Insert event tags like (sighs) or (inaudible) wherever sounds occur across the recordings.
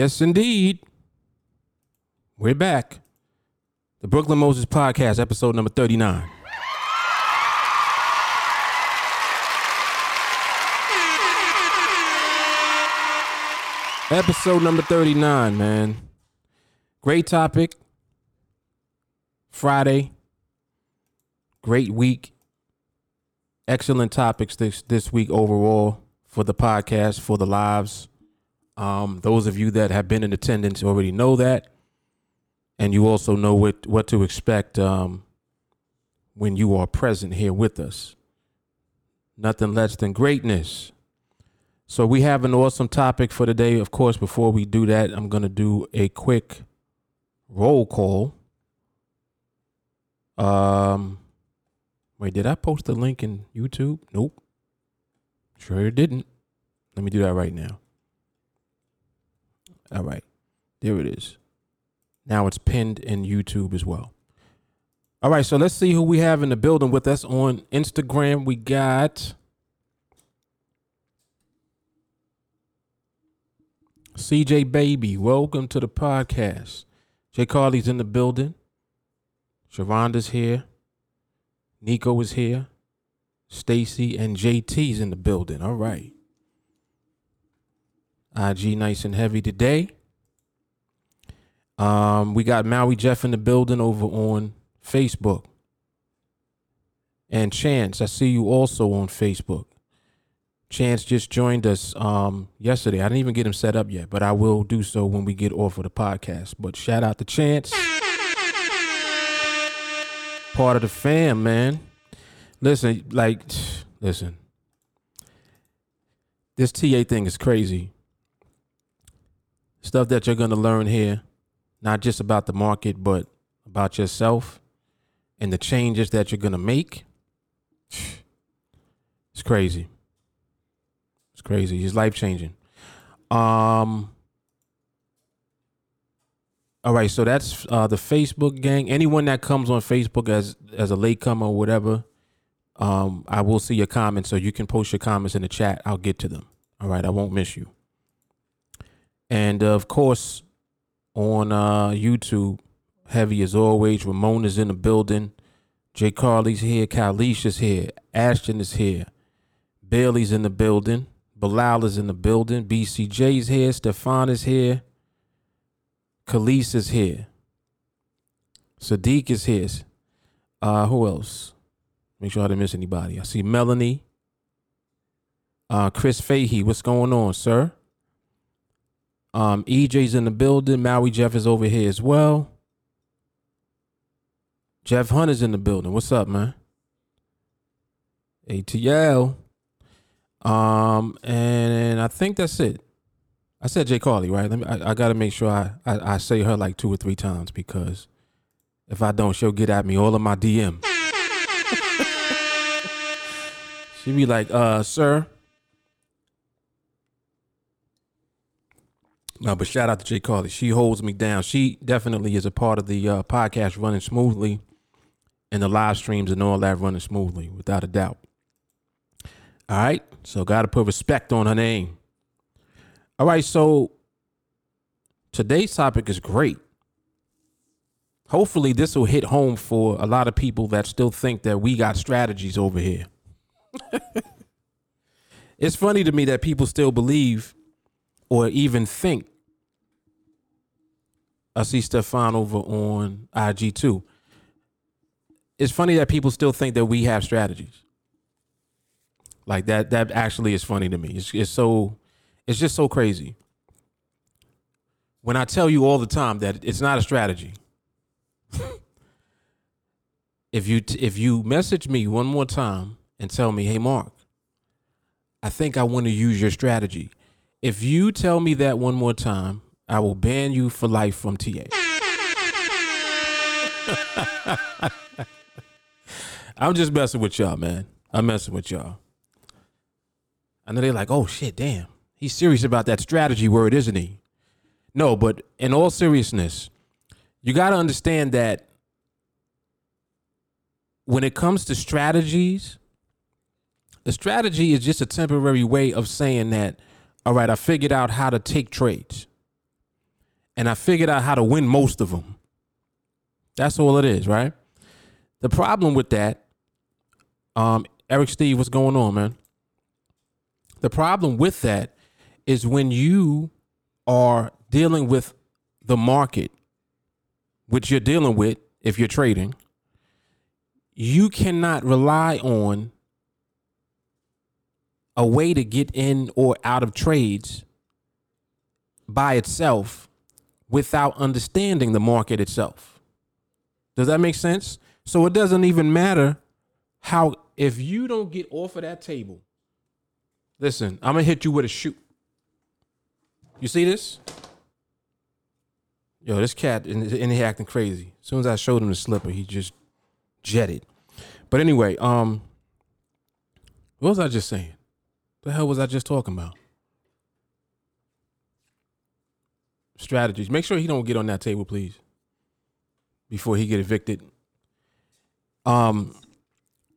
Yes, indeed. We're back. The Brooklyn Moses Podcast, episode number 39. Episode number 39, man. Great topic. Friday. Great week. Excellent topics this this week overall for the podcast, for the lives. Um, those of you that have been in attendance already know that, and you also know what what to expect um, when you are present here with us. Nothing less than greatness. So we have an awesome topic for today. Of course, before we do that, I'm going to do a quick roll call. Um, wait, did I post the link in YouTube? Nope. Sure didn't. Let me do that right now. All right. There it is. Now it's pinned in YouTube as well. All right, so let's see who we have in the building with us on Instagram. We got CJ Baby. Welcome to the podcast. Jay Carly's in the building. Sharonda's here. Nico is here. Stacy and JT's in the building. All right. IG nice and heavy today. Um, we got Maui Jeff in the building over on Facebook. And Chance, I see you also on Facebook. Chance just joined us um, yesterday. I didn't even get him set up yet, but I will do so when we get off of the podcast. But shout out to Chance. Part of the fam, man. Listen, like, listen. This TA thing is crazy. Stuff that you're going to learn here, not just about the market, but about yourself and the changes that you're going to make. (sighs) It's crazy. It's crazy. It's life changing. Um. All right, so that's uh, the Facebook gang. Anyone that comes on Facebook as as a latecomer or whatever, um, I will see your comments, so you can post your comments in the chat. I'll get to them. All right, I won't miss you. And of course, on uh, YouTube, heavy as always. Ramon is in the building. Jay Carly's here. Kalish is here. Ashton is here. Bailey's in the building. Bilal is in the building. BCJ's here. Stefan is here. Khalees is here. Sadiq is here. Uh, who else? Make sure I didn't miss anybody. I see Melanie. Uh, Chris Fahey, what's going on, sir? Um, EJ's in the building. Maui Jeff is over here as well. Jeff Hunter's in the building. What's up, man? ATL. Um, and I think that's it. I said Jay Carly, right? Let me. I, I got to make sure I, I I say her like two or three times because if I don't, she'll get at me all of my DM. (laughs) She'd be like, "Uh, sir." No, but shout out to Jay Carly. She holds me down. She definitely is a part of the uh, podcast running smoothly and the live streams and all that running smoothly, without a doubt. All right. So got to put respect on her name. All right. So today's topic is great. Hopefully, this will hit home for a lot of people that still think that we got strategies over here. (laughs) it's funny to me that people still believe or even think. I see Stefan over on IG too. It's funny that people still think that we have strategies. Like that that actually is funny to me. It's, it's so it's just so crazy. When I tell you all the time that it's not a strategy. (laughs) if you if you message me one more time and tell me, "Hey Mark, I think I want to use your strategy." If you tell me that one more time, I will ban you for life from TA. (laughs) I'm just messing with y'all, man. I'm messing with y'all. I know they're like, oh shit, damn. He's serious about that strategy word, isn't he? No, but in all seriousness, you got to understand that when it comes to strategies, the strategy is just a temporary way of saying that, all right, I figured out how to take trades. And I figured out how to win most of them. That's all it is, right? The problem with that, um, Eric Steve, what's going on, man? The problem with that is when you are dealing with the market, which you're dealing with if you're trading, you cannot rely on a way to get in or out of trades by itself without understanding the market itself. Does that make sense? So it doesn't even matter how, if you don't get off of that table, listen, I'm gonna hit you with a shoe. You see this? Yo, this cat and, here acting crazy. As soon as I showed him the slipper, he just jetted. But anyway, um, what was I just saying? The hell was I just talking about? Strategies. Make sure he don't get on that table, please, before he get evicted. Um,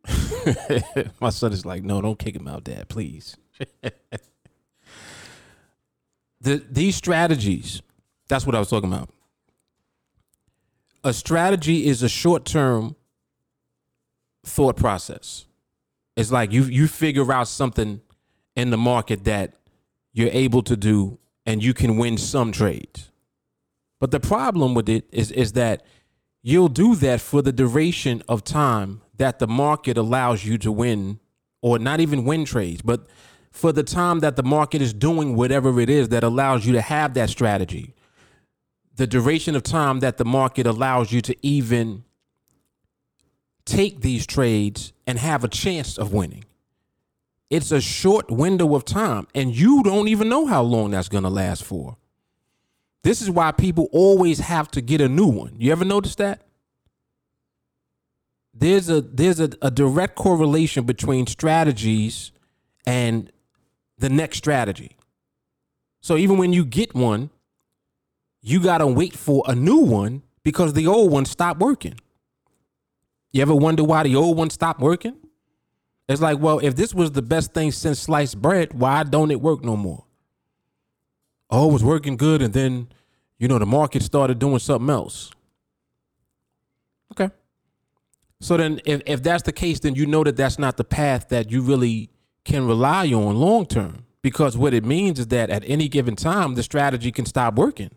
(laughs) my son is like, no, don't kick him out, Dad, please. (laughs) the these strategies. That's what I was talking about. A strategy is a short term thought process. It's like you you figure out something in the market that you're able to do and you can win some trades. But the problem with it is is that you'll do that for the duration of time that the market allows you to win or not even win trades, but for the time that the market is doing whatever it is that allows you to have that strategy. The duration of time that the market allows you to even take these trades and have a chance of winning. It's a short window of time, and you don't even know how long that's going to last for. This is why people always have to get a new one. You ever notice that? There's a there's a, a direct correlation between strategies and the next strategy. So even when you get one, you got to wait for a new one because the old one stopped working. You ever wonder why the old one stopped working? It's like, well, if this was the best thing since sliced bread, why don't it work no more? Oh, it was working good, and then, you know, the market started doing something else. Okay. So then, if, if that's the case, then you know that that's not the path that you really can rely on long term. Because what it means is that at any given time, the strategy can stop working.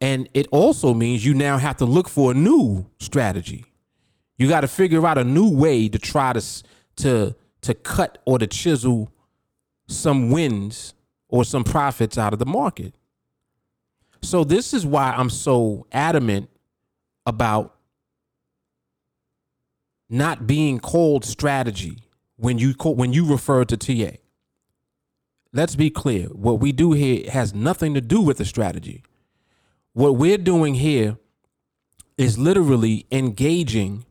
And it also means you now have to look for a new strategy. You got to figure out a new way to try to to to cut or to chisel some wins or some profits out of the market. So this is why I'm so adamant about not being called strategy when you call, when you refer to TA. Let's be clear. What we do here has nothing to do with the strategy. What we're doing here is literally engaging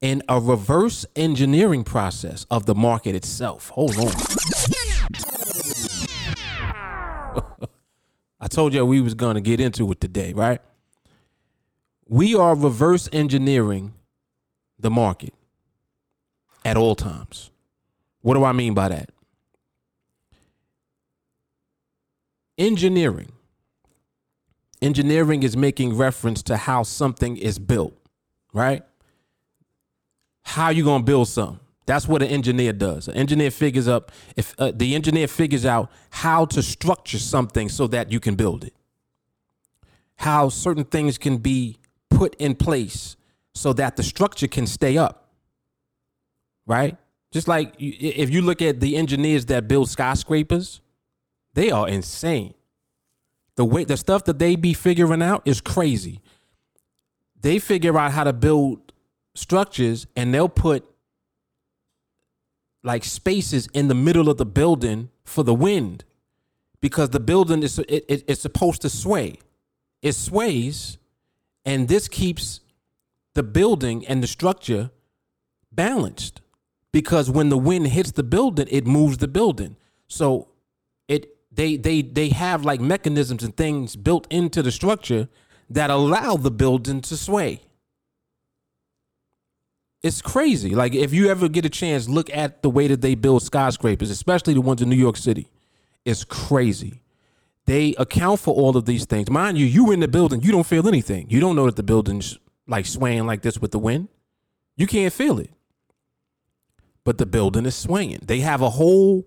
in a reverse engineering process of the market itself. Hold on. (laughs) I told you we was going to get into it today, right? We are reverse engineering the market at all times. What do I mean by that? Engineering. Engineering is making reference to how something is built, right? How you gonna build something. That's what an engineer does. An engineer figures up if uh, the engineer figures out how to structure something so that you can build it. How certain things can be put in place so that the structure can stay up. Right? Just like if you look at the engineers that build skyscrapers, they are insane. The way the stuff that they be figuring out is crazy. They figure out how to build structures and they'll put like spaces in the middle of the building for the wind. Because the building is it, it, it's supposed to sway. It sways and this keeps the building and the structure balanced. Because when the wind hits the building it moves the building. So it they they they have like mechanisms and things built into the structure that allow the building to sway it's crazy. Like if you ever get a chance, look at the way that they build skyscrapers, especially the ones in New York City. It's crazy. they account for all of these things. Mind you, you in the building, you don't feel anything. You don't know that the building's like swaying like this with the wind. You can't feel it. But the building is swaying. They have a whole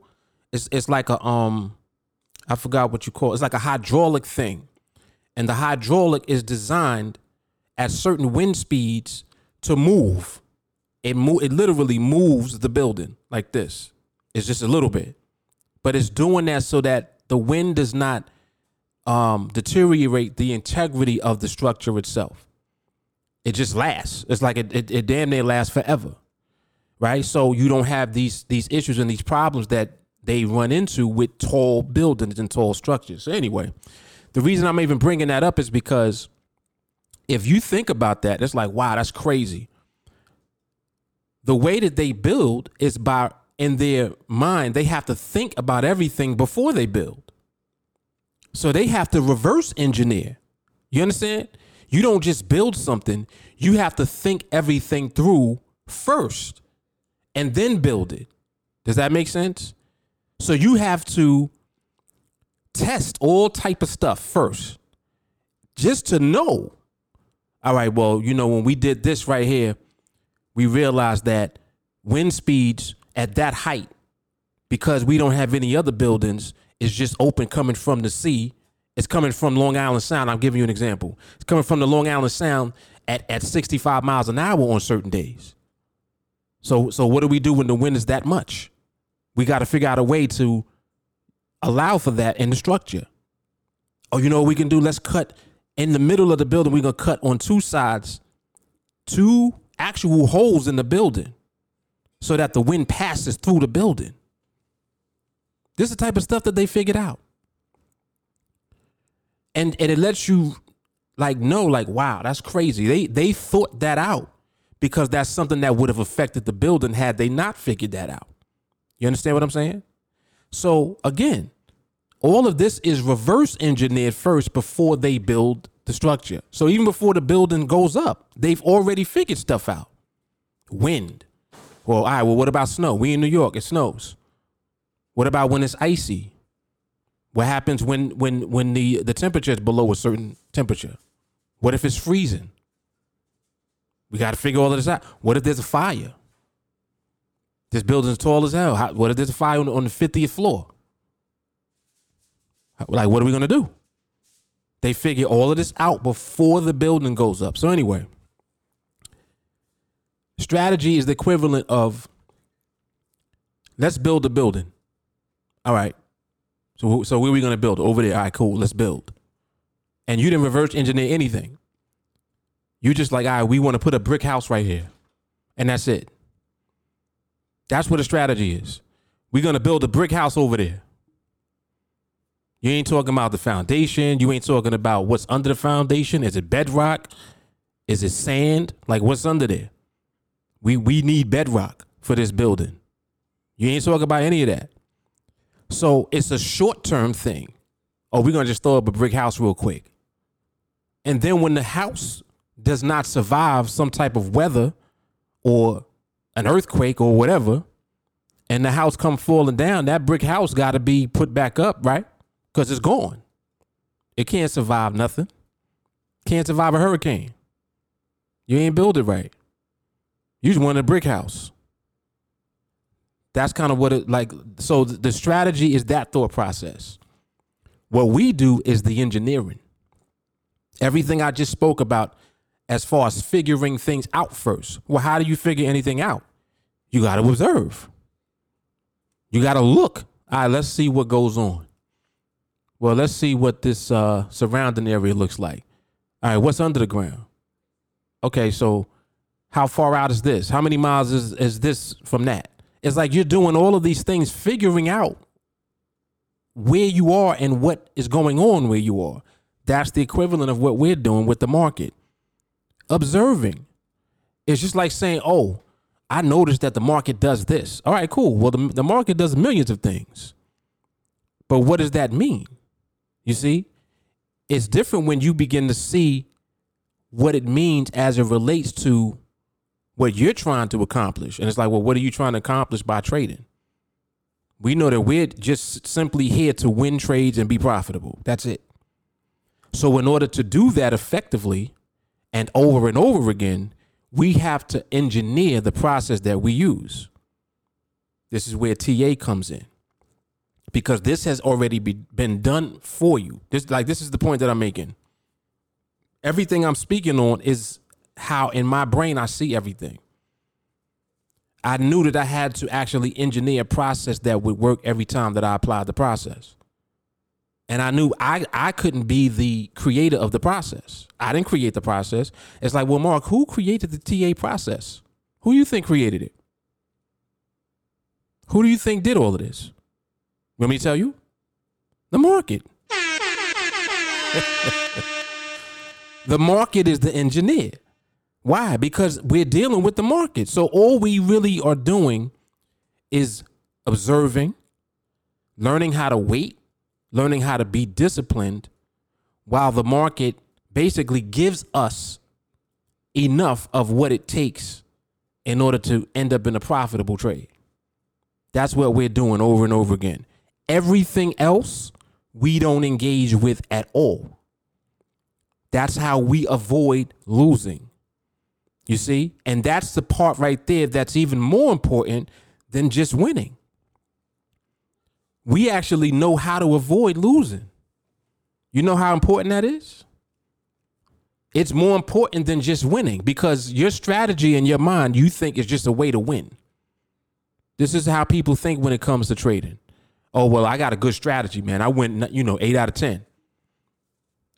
it's it's like a um I forgot what you call it. It's like a hydraulic thing. And the hydraulic is designed at certain wind speeds to move. It move it literally moves the building like this. It's just a little bit. But it's doing that so that the wind does not um, deteriorate the integrity of the structure itself. It just lasts. It's like it, it, it damn near lasts forever, right? So you don't have these these issues and these problems that they run into with tall buildings and tall structures. So anyway, the reason I'm even bringing that up is because if you think about that, it's like wow, that's crazy. The way that they build is by in their mind, they have to think about everything before they build. So they have to reverse engineer. You understand? You don't just build something, you have to think everything through first and then build it. Does that make sense? So you have to test all type of stuff first just to know. All right, well, you know when we did this right here, we realized that wind speeds at that height because we don't have any other buildings. is just open coming from the sea. It's coming from Long Island Sound. I'm giving you an example. It's coming from the Long Island Sound at, at 65 miles an hour on certain days. So so what do we do when the wind is that much? We got to figure out a way to allow for that in the structure. Oh, you know what we can do? Let's cut in the middle of the building. We're gonna cut on two sides, two actual holes in the building so that the wind passes through the building. This is the type of stuff that they figured out. And, and it lets you like know like wow that's crazy they they thought that out because that's something that would have affected the building had they not figured that out you understand what i'm saying so again all of this is reverse engineered first before they build the structure so even before the building goes up they've already figured stuff out wind well, all right, well, what about snow? We in New York, it snows. What about when it's icy? What happens when when when the the temperature is below a certain temperature? What if it's freezing? We got to figure all of this out. What if there's a fire? This building's tall as hell. How, what if there's a fire on, on the 50th floor? Like, what are we gonna do? They figure all of this out before the building goes up. So anyway. Strategy is the equivalent of let's build a building. All right. So so where are we gonna build? Over there. All right, cool. Let's build. And you didn't reverse engineer anything. You just like, all right, we want to put a brick house right here. And that's it. That's what a strategy is. We're gonna build a brick house over there. You ain't talking about the foundation. You ain't talking about what's under the foundation. Is it bedrock? Is it sand? Like what's under there? We we need bedrock for this building. You ain't talking about any of that. So it's a short term thing. Oh, we're gonna just throw up a brick house real quick. And then when the house does not survive some type of weather or an earthquake or whatever, and the house come falling down, that brick house got to be put back up, right? Because it's gone. It can't survive nothing. Can't survive a hurricane. You ain't build it right. You just want a brick house. That's kind of what it like. So the strategy is that thought process. What we do is the engineering. Everything I just spoke about as far as figuring things out first. Well, how do you figure anything out? You got to observe. You got to look. All right, let's see what goes on. Well, let's see what this uh, surrounding area looks like. All right, what's under the ground? Okay, so how far out is this? How many miles is, is this from that? It's like you're doing all of these things, figuring out where you are and what is going on where you are. That's the equivalent of what we're doing with the market. Observing. It's just like saying, oh, I noticed that the market does this. All right, cool. Well, the, the market does millions of things. But what does that mean? You see, it's different when you begin to see what it means as it relates to what you're trying to accomplish. And it's like, well, what are you trying to accomplish by trading? We know that we're just simply here to win trades and be profitable. That's it. So, in order to do that effectively and over and over again, we have to engineer the process that we use. This is where TA comes in because this has already be, been done for you. This like this is the point that I'm making. Everything I'm speaking on is how in my brain I see everything. I knew that I had to actually engineer a process that would work every time that I applied the process. And I knew I, I couldn't be the creator of the process. I didn't create the process. It's like, well, Mark, who created the TA process? Who do you think created it? Who do you think did all of this? Want me to tell you? The market. (laughs) the market is the engineer. Why? Because we're dealing with the market. So all we really are doing is observing, learning how to wait, learning how to be disciplined, while the market basically gives us enough of what it takes in order to end up in a profitable trade. That's what we're doing over and over again. Everything else we don't engage with at all. That's how we avoid losing. You see? And that's the part right there that's even more important than just winning. We actually know how to avoid losing. You know how important that is? It's more important than just winning because your strategy in your mind you think is just a way to win. This is how people think when it comes to trading. Oh, well, I got a good strategy, man. I went, you know, eight out of 10.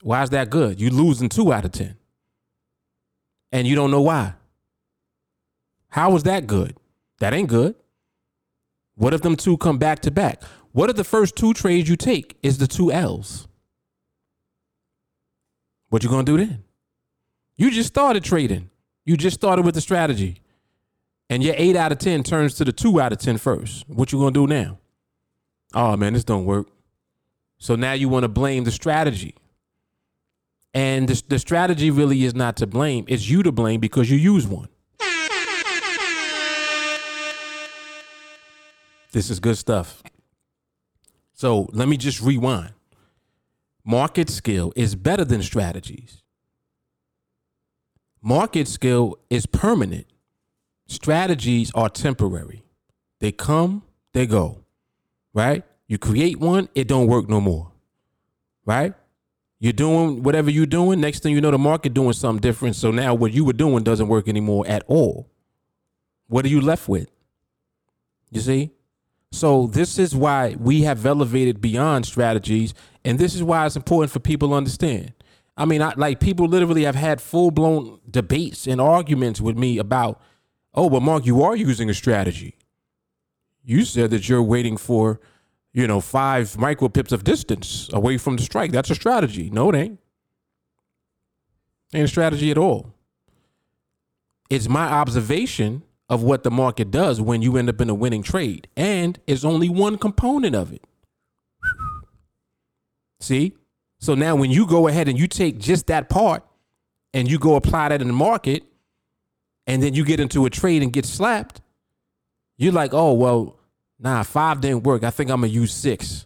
Why is that good? You losing two out of 10 and you don't know why. How is that good? That ain't good. What if them two come back to back? What if the first two trades you take is the two L's? What you gonna do then? You just started trading. You just started with the strategy. And your eight out of ten turns to the two out of ten first. What you gonna do now? Oh man, this don't work. So now you want to blame the strategy. And the, the strategy really is not to blame. It's you to blame because you use one. This is good stuff. So let me just rewind. Market skill is better than strategies. Market skill is permanent. Strategies are temporary. They come, they go. Right? You create one, it don't work no more. Right? You're doing whatever you're doing. Next thing you know, the market doing something different. So now what you were doing doesn't work anymore at all. What are you left with? You see? So this is why we have elevated beyond strategies, and this is why it's important for people to understand. I mean, I, like people literally have had full blown debates and arguments with me about, oh, but Mark, you are using a strategy. You said that you're waiting for you know, five micro pips of distance away from the strike. That's a strategy. No, it ain't. Ain't a strategy at all. It's my observation of what the market does when you end up in a winning trade. And it's only one component of it. See? So now when you go ahead and you take just that part and you go apply that in the market, and then you get into a trade and get slapped, you're like, oh, well, Nah, five didn't work. I think I'm gonna use six.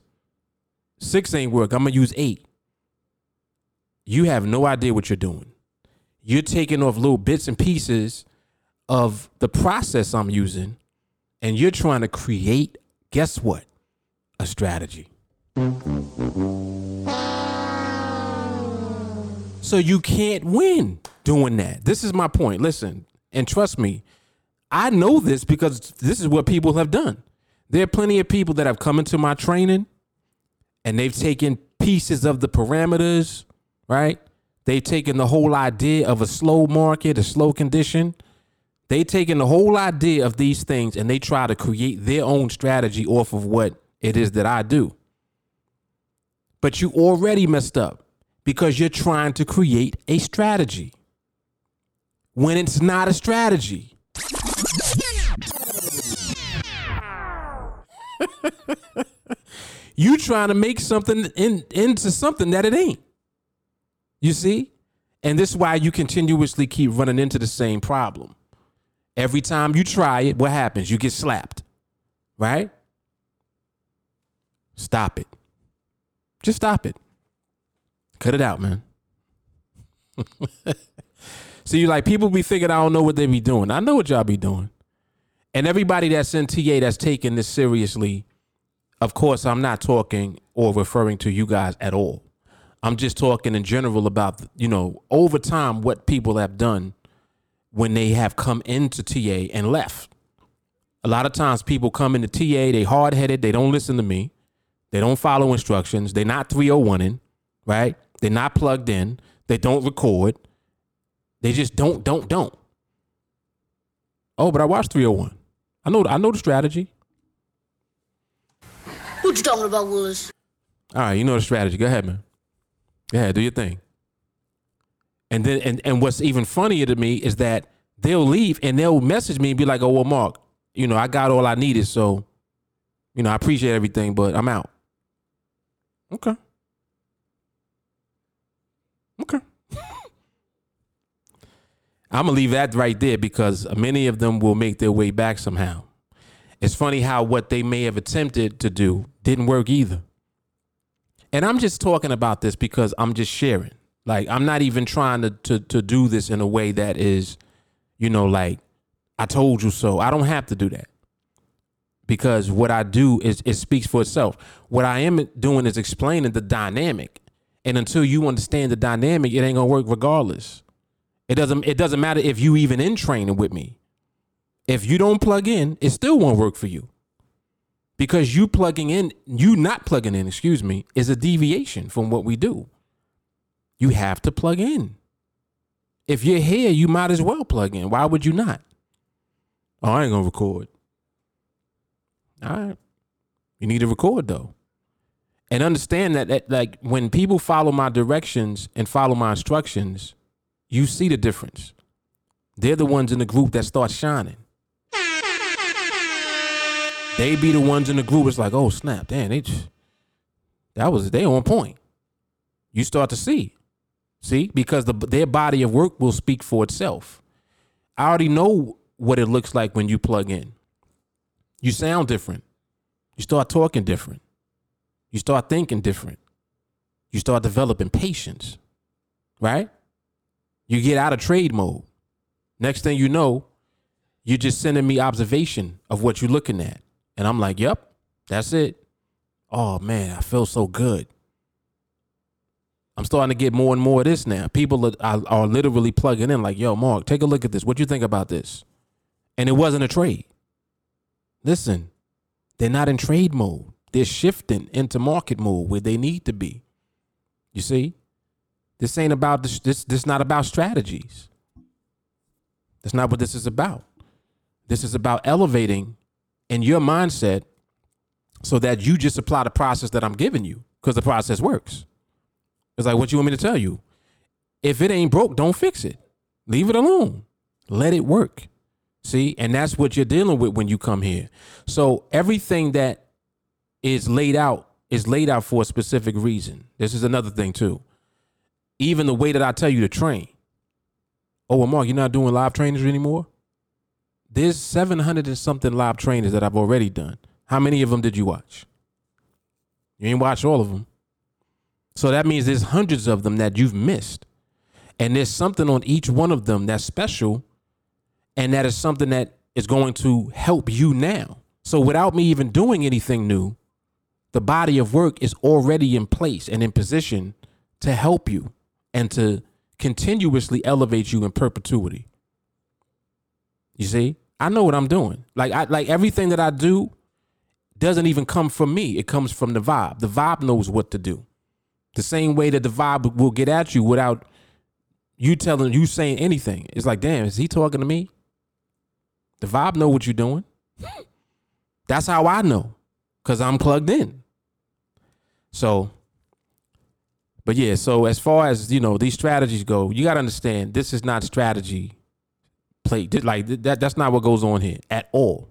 Six ain't work. I'm gonna use eight. You have no idea what you're doing. You're taking off little bits and pieces of the process I'm using, and you're trying to create, guess what? A strategy. So you can't win doing that. This is my point. Listen, and trust me, I know this because this is what people have done. There are plenty of people that have come into my training and they've taken pieces of the parameters, right? They've taken the whole idea of a slow market, a slow condition. They've taken the whole idea of these things and they try to create their own strategy off of what it is that I do. But you already messed up because you're trying to create a strategy when it's not a strategy. (laughs) you trying to make something in, into something that it ain't. You see? And this is why you continuously keep running into the same problem. Every time you try it, what happens? You get slapped, right? Stop it. Just stop it. Cut it out, man. (laughs) See, you like people be thinking I don't know what they be doing. I know what y'all be doing. And everybody that's in TA that's taking this seriously, of course, I'm not talking or referring to you guys at all. I'm just talking in general about, you know, over time, what people have done when they have come into TA and left. A lot of times people come into TA, they hard headed, they don't listen to me, they don't follow instructions, they're not 301ing, right? They're not plugged in, they don't record, they just don't, don't, don't. Oh, but I watched 301. I know I know the strategy. What you talking about, Willis? All right, you know the strategy. Go ahead, man. Go ahead, do your thing. And then and, and what's even funnier to me is that they'll leave and they'll message me and be like, oh well, Mark, you know, I got all I needed, so you know, I appreciate everything, but I'm out. Okay. Okay. I'm gonna leave that right there because many of them will make their way back somehow. It's funny how what they may have attempted to do didn't work either. And I'm just talking about this because I'm just sharing. Like I'm not even trying to to to do this in a way that is, you know, like I told you so. I don't have to do that. Because what I do is it speaks for itself. What I am doing is explaining the dynamic. And until you understand the dynamic, it ain't gonna work regardless. It doesn't it doesn't matter if you even in training with me. If you don't plug in, it still won't work for you. Because you plugging in, you not plugging in, excuse me, is a deviation from what we do. You have to plug in. If you're here, you might as well plug in. Why would you not? Oh, I ain't gonna record. All right. You need to record though. And understand that, that like when people follow my directions and follow my instructions, you see the difference. They're the ones in the group that start shining. They be the ones in the group. It's like, oh snap, damn, they just, that was they on point. You start to see, see, because the their body of work will speak for itself. I already know what it looks like when you plug in. You sound different. You start talking different. You start thinking different. You start developing patience, right? You get out of trade mode. Next thing you know, you're just sending me observation of what you're looking at. And I'm like, yep, that's it. Oh man, I feel so good. I'm starting to get more and more of this now. People are, are, literally plugging in, like, yo, Mark, take a look at this. What do you think about this? And it wasn't a trade. Listen, they're not in trade mode. They're shifting into market mode where they need to be. You see? This ain't about this this this not about strategies. That's not what this is about. This is about elevating in your mindset so that you just apply the process that I'm giving you because the process works. It's like what you want me to tell you. If it ain't broke, don't fix it. Leave it alone. Let it work. See, and that's what you're dealing with when you come here. So everything that is laid out is laid out for a specific reason. This is another thing too. Even the way that I tell you to train. Oh, well, Mark, you're not doing live trainings anymore? There's 700 and something live trainers that I've already done. How many of them did you watch? You ain't watch all of them. So that means there's hundreds of them that you've missed. And there's something on each one of them that's special. And that is something that is going to help you now. So without me even doing anything new, the body of work is already in place and in position to help you and to continuously elevate you in perpetuity. You see? I know what I'm doing. Like I like everything that I do doesn't even come from me. It comes from the vibe. The vibe knows what to do. The same way that the vibe will get at you without you telling you saying anything. It's like, damn, is he talking to me? The vibe know what you're doing. That's how I know. Cause I'm plugged in. So but yeah, so as far as you know, these strategies go, you got to understand this is not strategy play. Like that, that's not what goes on here at all.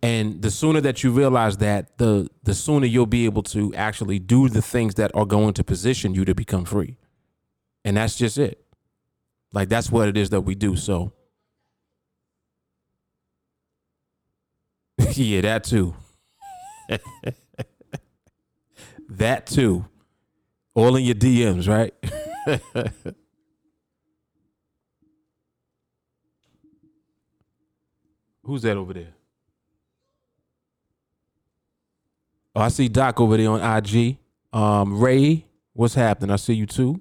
And the sooner that you realize that, the the sooner you'll be able to actually do the things that are going to position you to become free. And that's just it. Like that's what it is that we do. So (laughs) yeah, that too. (laughs) That too. All in your DMs, right? (laughs) Who's that over there? Oh, I see Doc over there on IG. Um, Ray, what's happening? I see you too.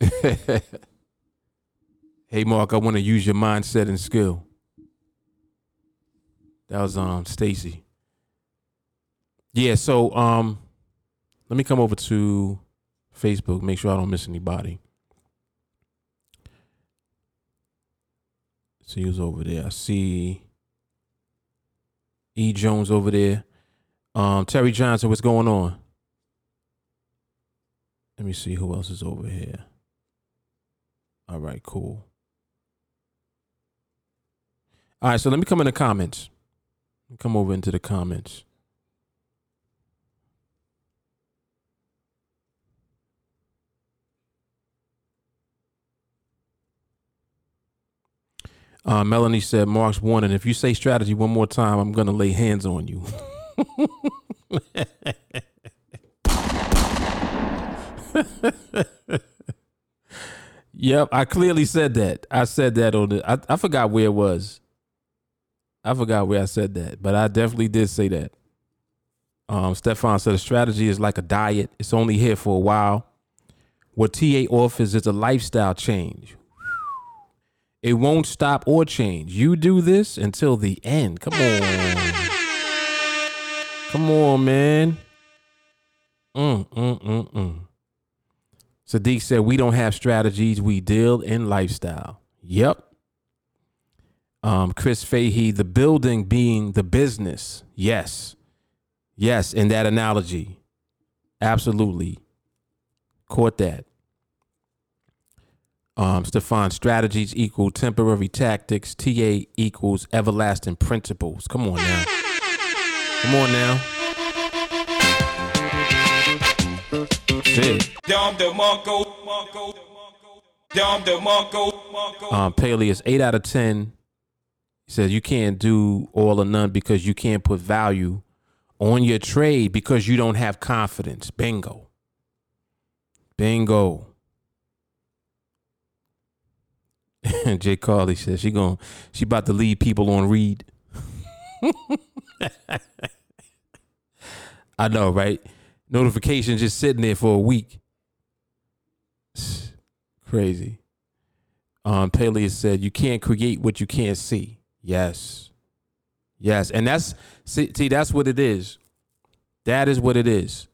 (laughs) hey Mark, I want to use your mindset and skill. That was um Stacy. Yeah, so um let me come over to Facebook, make sure I don't miss anybody. See who's over there. I see E. Jones over there. Um, Terry Johnson, what's going on? Let me see who else is over here. All right, cool. All right, so let me come in the comments. Come over into the comments. Uh, Melanie said, Mark's warning, if you say strategy one more time, I'm going to lay hands on you. (laughs) yep, I clearly said that. I said that on the, I, I forgot where it was. I forgot where I said that, but I definitely did say that. Um, Stefan said a strategy is like a diet. It's only here for a while. What TA offers is a lifestyle change. It won't stop or change. You do this until the end. Come on. Come on, man. Mm, mm, mm, mm. Sadiq said, We don't have strategies, we deal in lifestyle. Yep. Um, Chris Fahey, the building being the business. Yes. Yes, in that analogy. Absolutely. Caught that. Um, Stefan, strategies equal temporary tactics. TA equals everlasting principles. Come on now. Come on now. Shit. Um, Peleus, 8 out of 10. He says you can't do all or none because you can't put value on your trade because you don't have confidence. Bingo. Bingo. (laughs) Jay Carly says she going she about to lead people on read. (laughs) I know, right? Notifications just sitting there for a week. (sighs) Crazy. Um, Peleus said you can't create what you can't see. Yes. Yes. And that's see, see, that's what it is. That is what it is.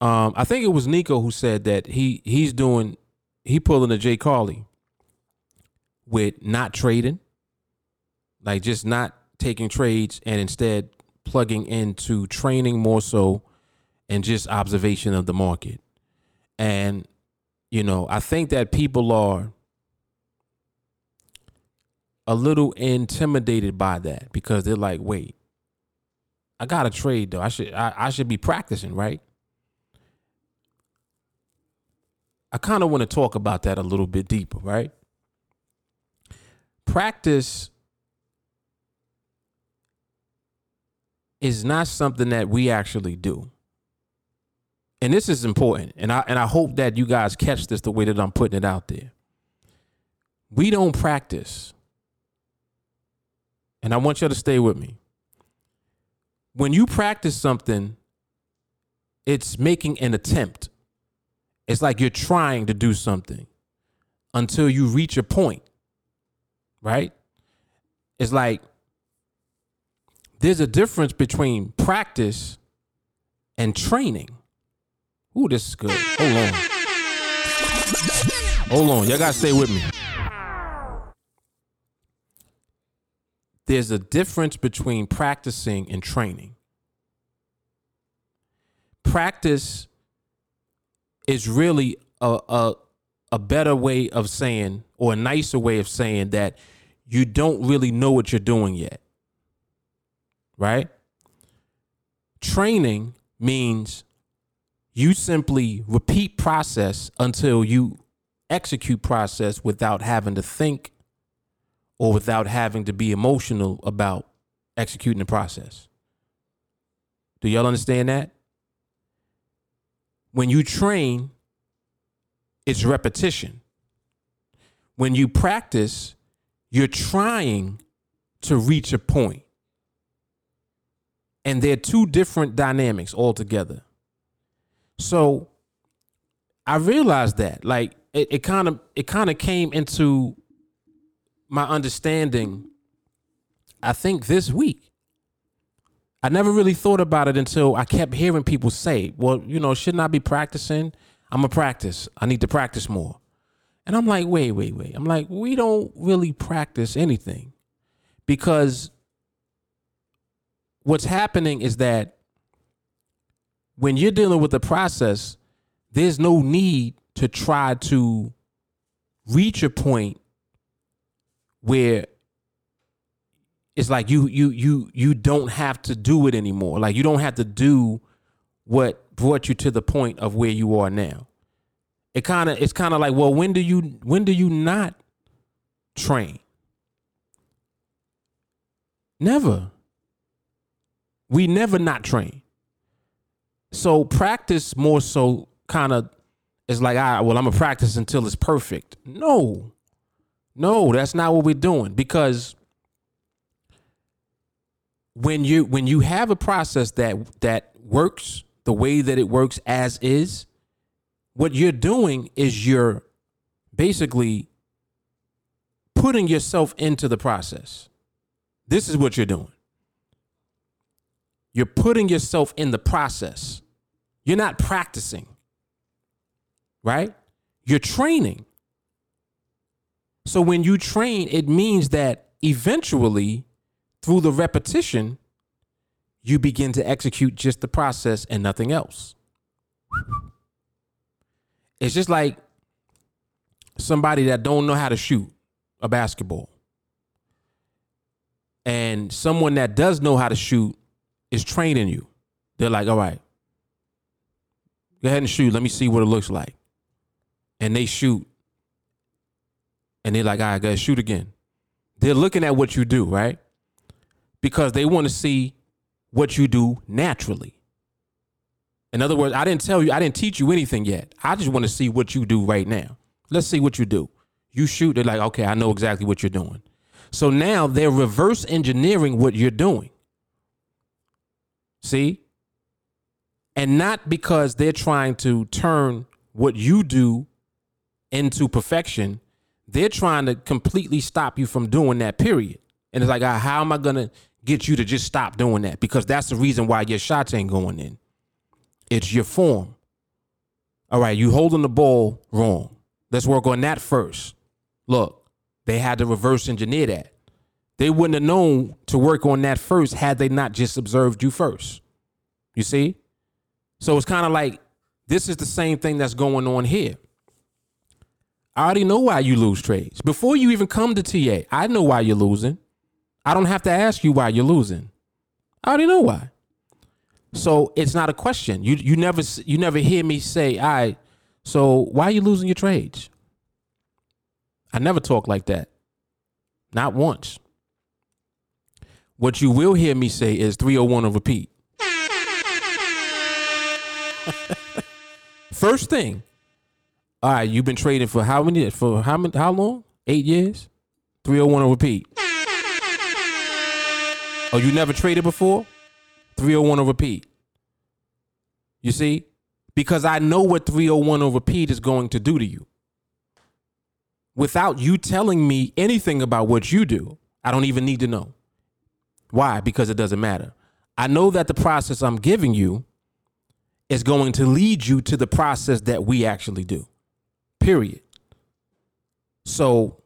Um, I think it was Nico who said that he he's doing he pulling a Jay Carly with not trading, like just not taking trades and instead plugging into training more so and just observation of the market. And, you know, I think that people are a little intimidated by that because they're like, wait, I got to trade though. I should I, I should be practicing, right? I kind of want to talk about that a little bit deeper, right? practice is not something that we actually do. And this is important. And I and I hope that you guys catch this the way that I'm putting it out there. We don't practice. And I want you to stay with me. When you practice something, it's making an attempt. It's like you're trying to do something until you reach a point right? It's like there's a difference between practice and training. Ooh, this is good. Hold on. Hold on. Y'all gotta stay with me. There's a difference between practicing and training. Practice is really a, a, a better way of saying or a nicer way of saying that you don't really know what you're doing yet. Right? Training means you simply repeat process until you execute process without having to think or without having to be emotional about executing the process. Do y'all understand that? When you train, it's repetition. When you practice, you're trying to reach a point. And they're two different dynamics altogether. So I realized that. Like it kind of it kind of came into my understanding I think this week. I never really thought about it until I kept hearing people say, well, you know, shouldn't I be practicing? I'm a practice. I need to practice more. And I'm like, wait, wait, wait. I'm like, we don't really practice anything because what's happening is that when you're dealing with the process, there's no need to try to reach a point where it's like you you you you don't have to do it anymore. Like you don't have to do what brought you to the point of where you are now. It kind of it's kind of like, well, when do you when do you not train? Never. We never not train. So practice more so kind of is like, all right, well, I'm gonna practice until it's perfect. No, no, that's not what we're doing because when you when you have a process that that works the way that it works as is, what you're doing is you're basically putting yourself into the process. This is what you're doing. You're putting yourself in the process. You're not practicing, right? You're training. So when you train, it means that eventually, through the repetition, you begin to execute just the process and nothing else. It's just like somebody that don't know how to shoot a basketball. And someone that does know how to shoot is training you. They're like, all right, go ahead and shoot. Let me see what it looks like. And they shoot. And they're like, all right, guys, shoot again. They're looking at what you do, right? Because they want to see what you do naturally. In other words, I didn't tell you, I didn't teach you anything yet. I just want to see what you do right now. Let's see what you do. You shoot, they're like, okay, I know exactly what you're doing. So now they're reverse engineering what you're doing. See? And not because they're trying to turn what you do into perfection, they're trying to completely stop you from doing that, period. And it's like, ah, how am I going to get you to just stop doing that? Because that's the reason why your shots ain't going in. It's your form. All right, you holding the ball wrong. Let's work on that first. Look, they had to reverse engineer that. They wouldn't have known to work on that first had they not just observed you first. You see? So it's kind of like this is the same thing that's going on here. I already know why you lose trades. Before you even come to TA, I know why you're losing. I don't have to ask you why you're losing. I already know why. So it's not a question. You you never you never hear me say, "All right, so why are you losing your trades?" I never talk like that. Not once. What you will hear me say is 301 and repeat. (laughs) First thing. All right, you've been trading for how many for how many how long? 8 years? 301 and repeat. Oh, you never traded before? 301 and repeat. You see? Because I know what 301 and repeat is going to do to you without you telling me anything about what you do. I don't even need to know. Why? Because it doesn't matter. I know that the process I'm giving you is going to lead you to the process that we actually do. Period. So,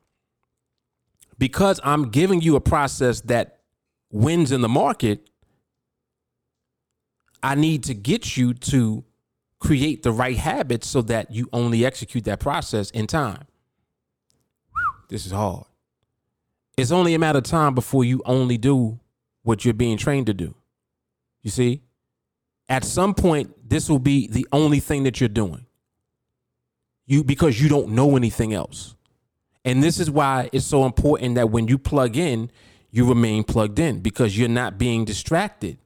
because I'm giving you a process that wins in the market, I need to get you to create the right habits so that you only execute that process in time. This is hard. It's only a matter of time before you only do what you're being trained to do. You see? At some point, this will be the only thing that you're doing. You because you don't know anything else. And this is why it's so important that when you plug in, you remain plugged in because you're not being distracted.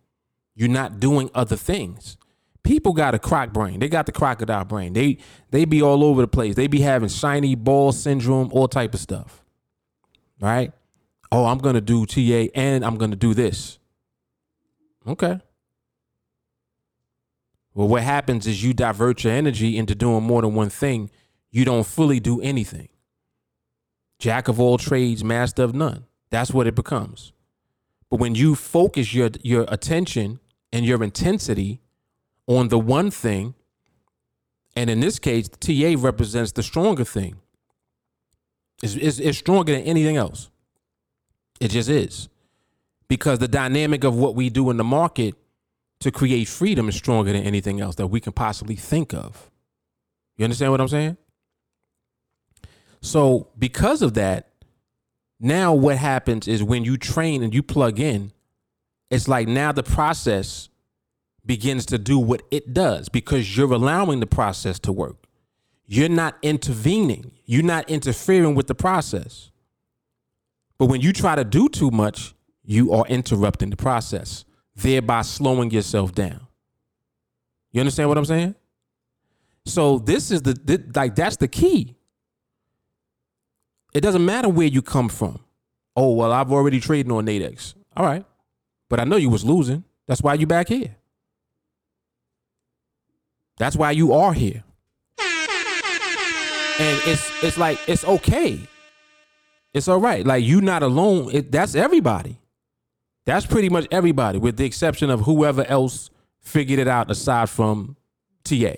You're not doing other things. People got a croc brain. They got the crocodile brain. They they be all over the place. They be having shiny ball syndrome, all type of stuff. Right? Oh, I'm gonna do TA and I'm gonna do this. Okay. Well, what happens is you divert your energy into doing more than one thing. You don't fully do anything. Jack of all trades, master of none. That's what it becomes. But when you focus your your attention and your intensity on the one thing, and in this case, TA represents the stronger thing. It's, it's, it's stronger than anything else. It just is. Because the dynamic of what we do in the market to create freedom is stronger than anything else that we can possibly think of. You understand what I'm saying? So, because of that, now what happens is when you train and you plug in, it's like now the process begins to do what it does because you're allowing the process to work. You're not intervening, you're not interfering with the process. But when you try to do too much, you are interrupting the process thereby slowing yourself down. You understand what I'm saying? So this is the like that's the key. It doesn't matter where you come from. Oh well, I've already traded on Nadex. All right, but I know you was losing. That's why you back here. That's why you are here. And it's it's like it's okay. It's all right. Like you not alone. It, that's everybody. That's pretty much everybody, with the exception of whoever else figured it out aside from TA.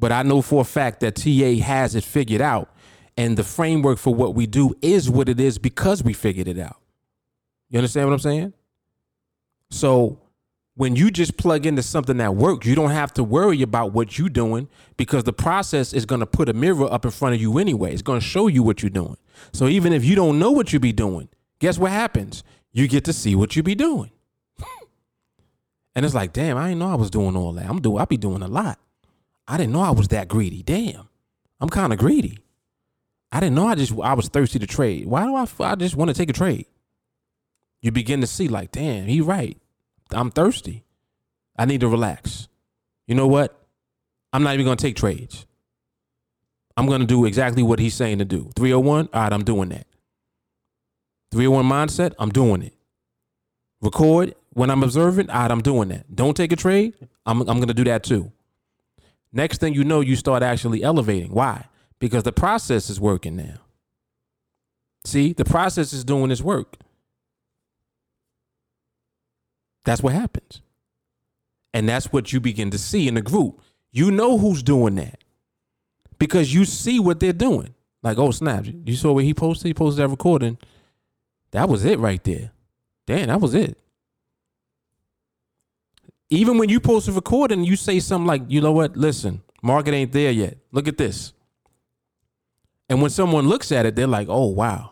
But I know for a fact that TA has it figured out. And the framework for what we do is what it is because we figured it out. You understand what I'm saying? So when you just plug into something that works, you don't have to worry about what you're doing because the process is going to put a mirror up in front of you anyway. It's going to show you what you're doing. So even if you don't know what you be doing, guess what happens? You get to see what you be doing. and it's like, damn, I didn't know I was doing all that. I'm doing I be doing a lot. I didn't know I was that greedy. Damn. I'm kind of greedy. I didn't know I just I was thirsty to trade. Why do I I just want to take a trade? You begin to see like, damn, he right. I'm thirsty. I need to relax. You know what? I'm not even going to take trades. I'm going to do exactly what he's saying to do. 301, all right, I'm doing that. 301 mindset, I'm doing it. Record when I'm right, I'm doing that. Don't take a trade, I'm, I'm going to do that too. Next thing you know, you start actually elevating. Why? Because the process is working now. See, the process is doing its work. That's what happens. And that's what you begin to see in the group. You know who's doing that because you see what they're doing. Like, oh, snap. You saw what he posted? He posted that recording that was it right there. Damn, that was it. Even when you post a recording, you say something like, you know what? Listen, market ain't there yet. Look at this. And when someone looks at it, they're like, oh, wow.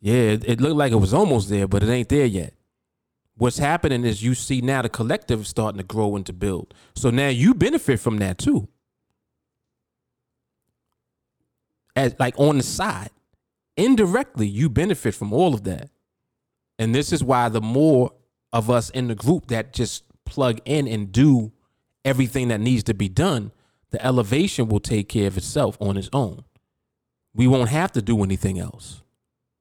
Yeah, it, it looked like it was almost there, but it ain't there yet. What's happening is you see now the collective starting to grow and to build. So now you benefit from that too. As like on the side indirectly you benefit from all of that. And this is why the more of us in the group that just plug in and do everything that needs to be done, the elevation will take care of itself on its own. We won't have to do anything else.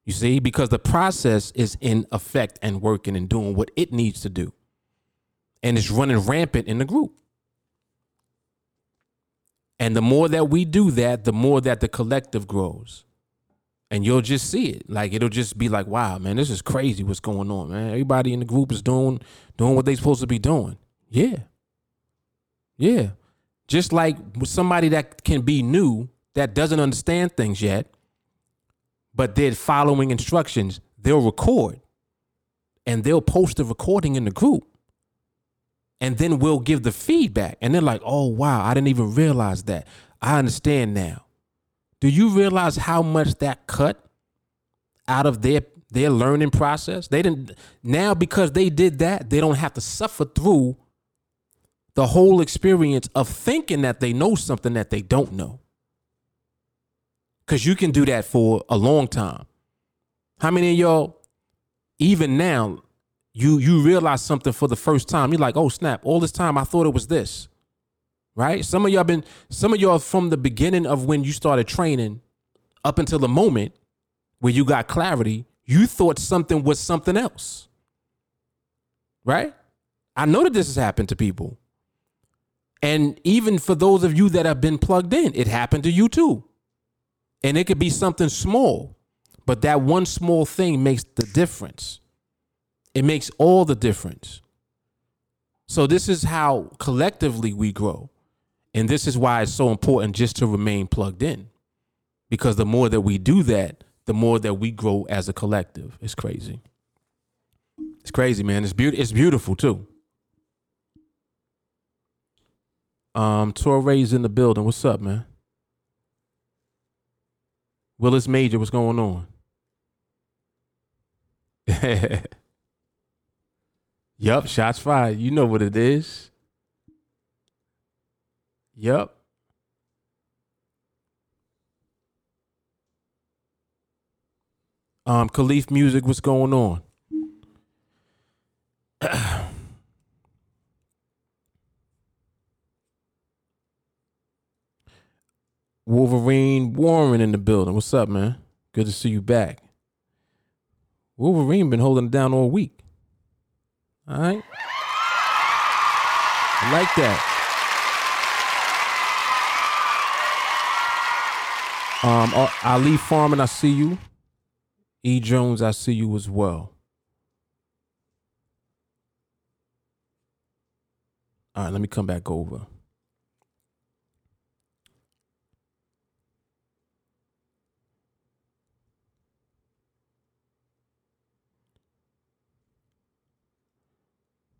You see, because the process is in effect and working and doing what it needs to do. And it's running rampant in the group. And the more that we do that, the more that the collective grows and you'll just see it. Like it'll just be like, wow, man, this is crazy. What's going on, man? Everybody in the group is doing doing what they're supposed to be doing. Yeah, yeah. Just like somebody that can be new that doesn't understand things yet, but they're following instructions. They'll record, and they'll post the recording in the group, and then we'll give the feedback. And they're like, oh wow, I didn't even realize that. I understand now. Do you realize how much that cut out of their their learning process? They didn't now because they did that, they don't have to suffer through the whole experience of thinking that they know something that they don't know. Cause you can do that for a long time. How many of y'all, even now, you you realize something for the first time? You're like, oh snap! All this time I thought it was this, right? Some of y'all been, some of y'all from the beginning of when you started training, up until the moment where you got clarity, you thought something was something else, right? I know that this has happened to people. And even for those of you that have been plugged in, it happened to you too. And it could be something small, but that one small thing makes the difference. It makes all the difference. So, this is how collectively we grow. And this is why it's so important just to remain plugged in. Because the more that we do that, the more that we grow as a collective. It's crazy. It's crazy, man. It's beautiful. It's beautiful too. Um, Torre's in the building. What's up, man? Willis Major, what's going on? (laughs) yup, shots fired. You know what it is. Yup. Um, Khalif Music, what's going on? (clears throat) Wolverine Warren in the building. What's up, man? Good to see you back. Wolverine been holding it down all week. All right. I like that. Um, uh, Ali Farman, I see you. E. Jones, I see you as well. All right, let me come back over.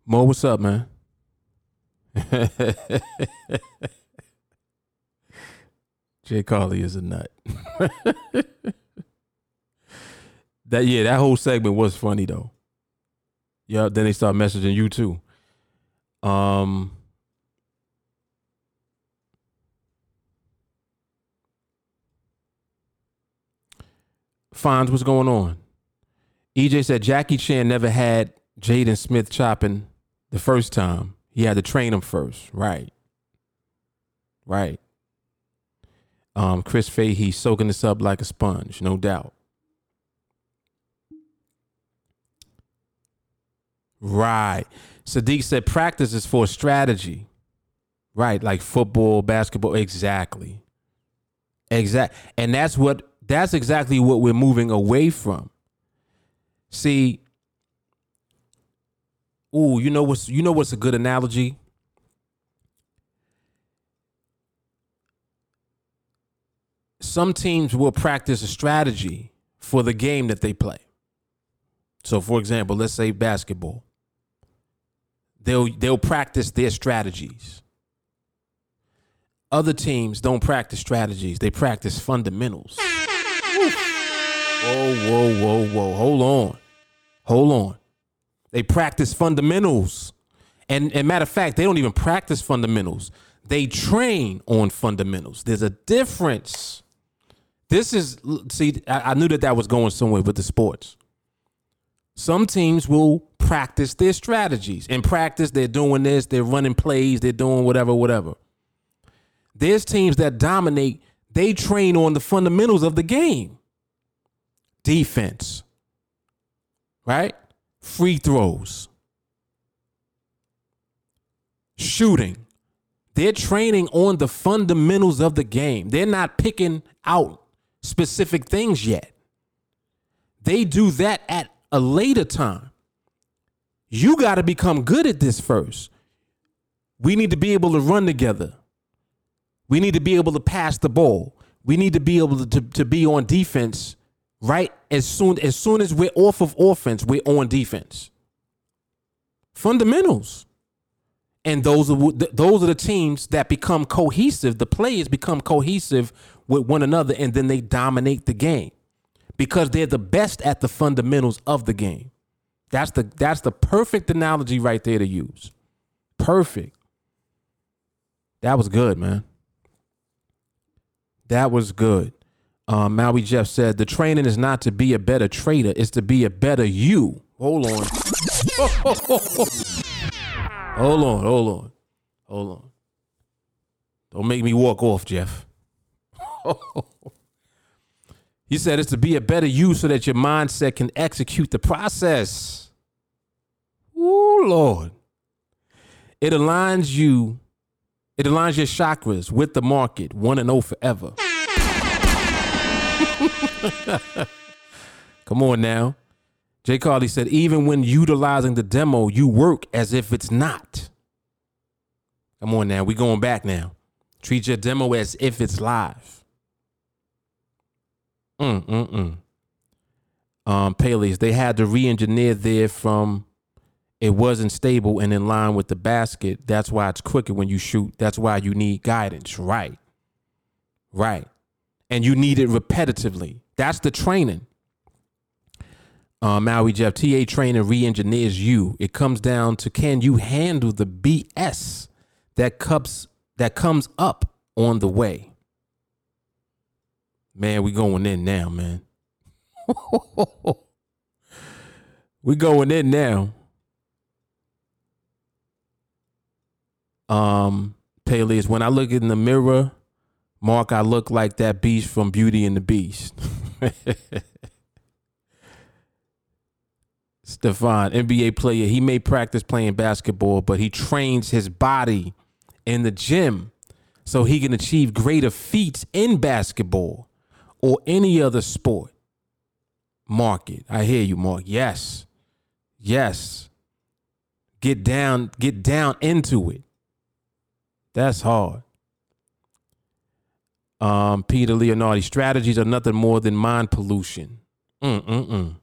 Mo, what's up, man? (laughs) Jay Carly is a nut. that yeah, that whole segment was funny though. Yeah, then they start messaging you too. Um Fonz, what's going on? EJ said Jackie Chan never had Jaden Smith chopping the first time. He had to train him first. Right. Right. Um, Chris Fahey soaking this up like a sponge, no doubt. Right. Sadiq said practice is for strategy. Right, like football, basketball, exactly. Exact. And that's what that's exactly what we're moving away from. See, ooh, you know what's you know what's a good analogy? Some teams will practice a strategy for the game that they play. So for example, let's say basketball. They'll they'll practice their strategies. Other teams don't practice strategies, they practice fundamentals. Whoa, whoa, whoa, whoa. Hold on. Hold on. They practice fundamentals. And, and matter of fact, they don't even practice fundamentals. They train on fundamentals. There's a difference. This is see, I, I knew that that was going somewhere with the sports. Some teams will practice their strategies. In practice, they're doing this, they're running plays, they're doing whatever, whatever. There's teams that dominate, they train on the fundamentals of the game. Defense, right? Free throws, shooting. They're training on the fundamentals of the game. They're not picking out specific things yet. They do that at a later time. You got to become good at this first. We need to be able to run together. We need to be able to pass the ball. We need to be able to, to, be on defense right as soon as soon as we're off of offense, we're on defense. Fundamentals. And those are those are the teams that become cohesive. The players become cohesive with one another and then they dominate the game because they're the best at the fundamentals of the game. That's the that's the perfect analogy right there to use. Perfect. That was good, man. That was good. Um, Maui Jeff said the training is not to be a better trader, it's to be a better you. Hold on. (laughs) hold on, hold on. Hold on. Don't make me walk off, Jeff. (laughs) he said it's to be a better you so that your mindset can execute the process. Ooh, Lord. It aligns you, it aligns your chakras with the market, one and oh forever. (laughs) Come on now. Jay Carly said, even when utilizing the demo, you work as if it's not. Come on now. We going back now. Treat your demo as if it's live. Mm, mm, mm. Um, Peleys, they had to re-engineer there from it wasn't stable and in line with the basket. That's why it's quicker when you shoot. That's why you need guidance. Right. Right. And you need it repetitively. That's the training. Uh, Maui Jeff, TA training re-engineers you. It comes down to can you handle the BS that comes that comes up on the way. Man, we going in now, man. (laughs) we going in now. Um, Peleys, when I look in the mirror, Mark, I look like that beast from Beauty and the Beast. (laughs) Stefan, NBA player, he may practice playing basketball, but he trains his body in the gym so he can achieve greater feats in basketball or any other sport. Market. I hear you, Mark. Yes. Yes. Get down, get down into it. That's hard. Um, Peter Leonardi, strategies are nothing more than mind pollution. Mm-mm-mm.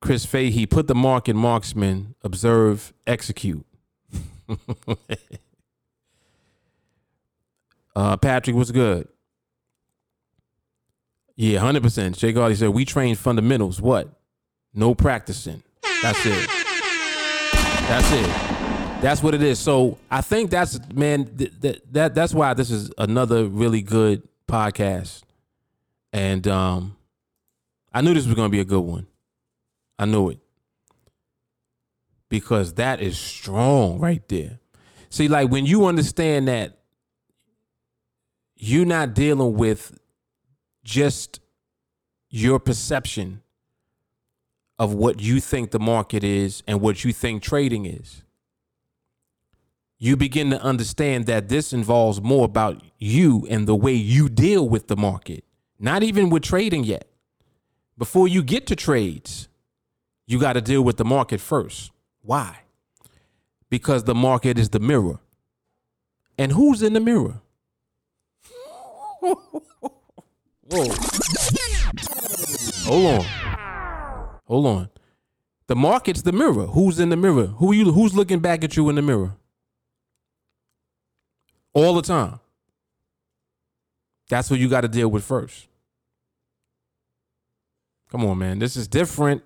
Chris Fahey, put the mark in marksman, observe, execute. (laughs) uh, Patrick, what's good? Yeah, 100%. Jay Gardy said, we train fundamentals. What? No practicing. That's it. That's it. That's what it is. So I think that's man th- th- that that's why this is another really good podcast. And um I knew this was to be a good one. I knew it. Because that is strong right there. See like when you understand that you're not dealing with just your perception of what you think the market is and what you think trading is you begin to understand that this involves more about you and the way you deal with the market, not even with trading yet. Before you get to trades, you got to deal with the market first. Why? Because the market is the mirror. And who's in the mirror? (laughs) Whoa. Hold on. Hold on. The market's the mirror. Who's in the mirror? Who you who's looking back at you in the mirror? all the time. That's what you got to deal with first. Come on, man. This is different.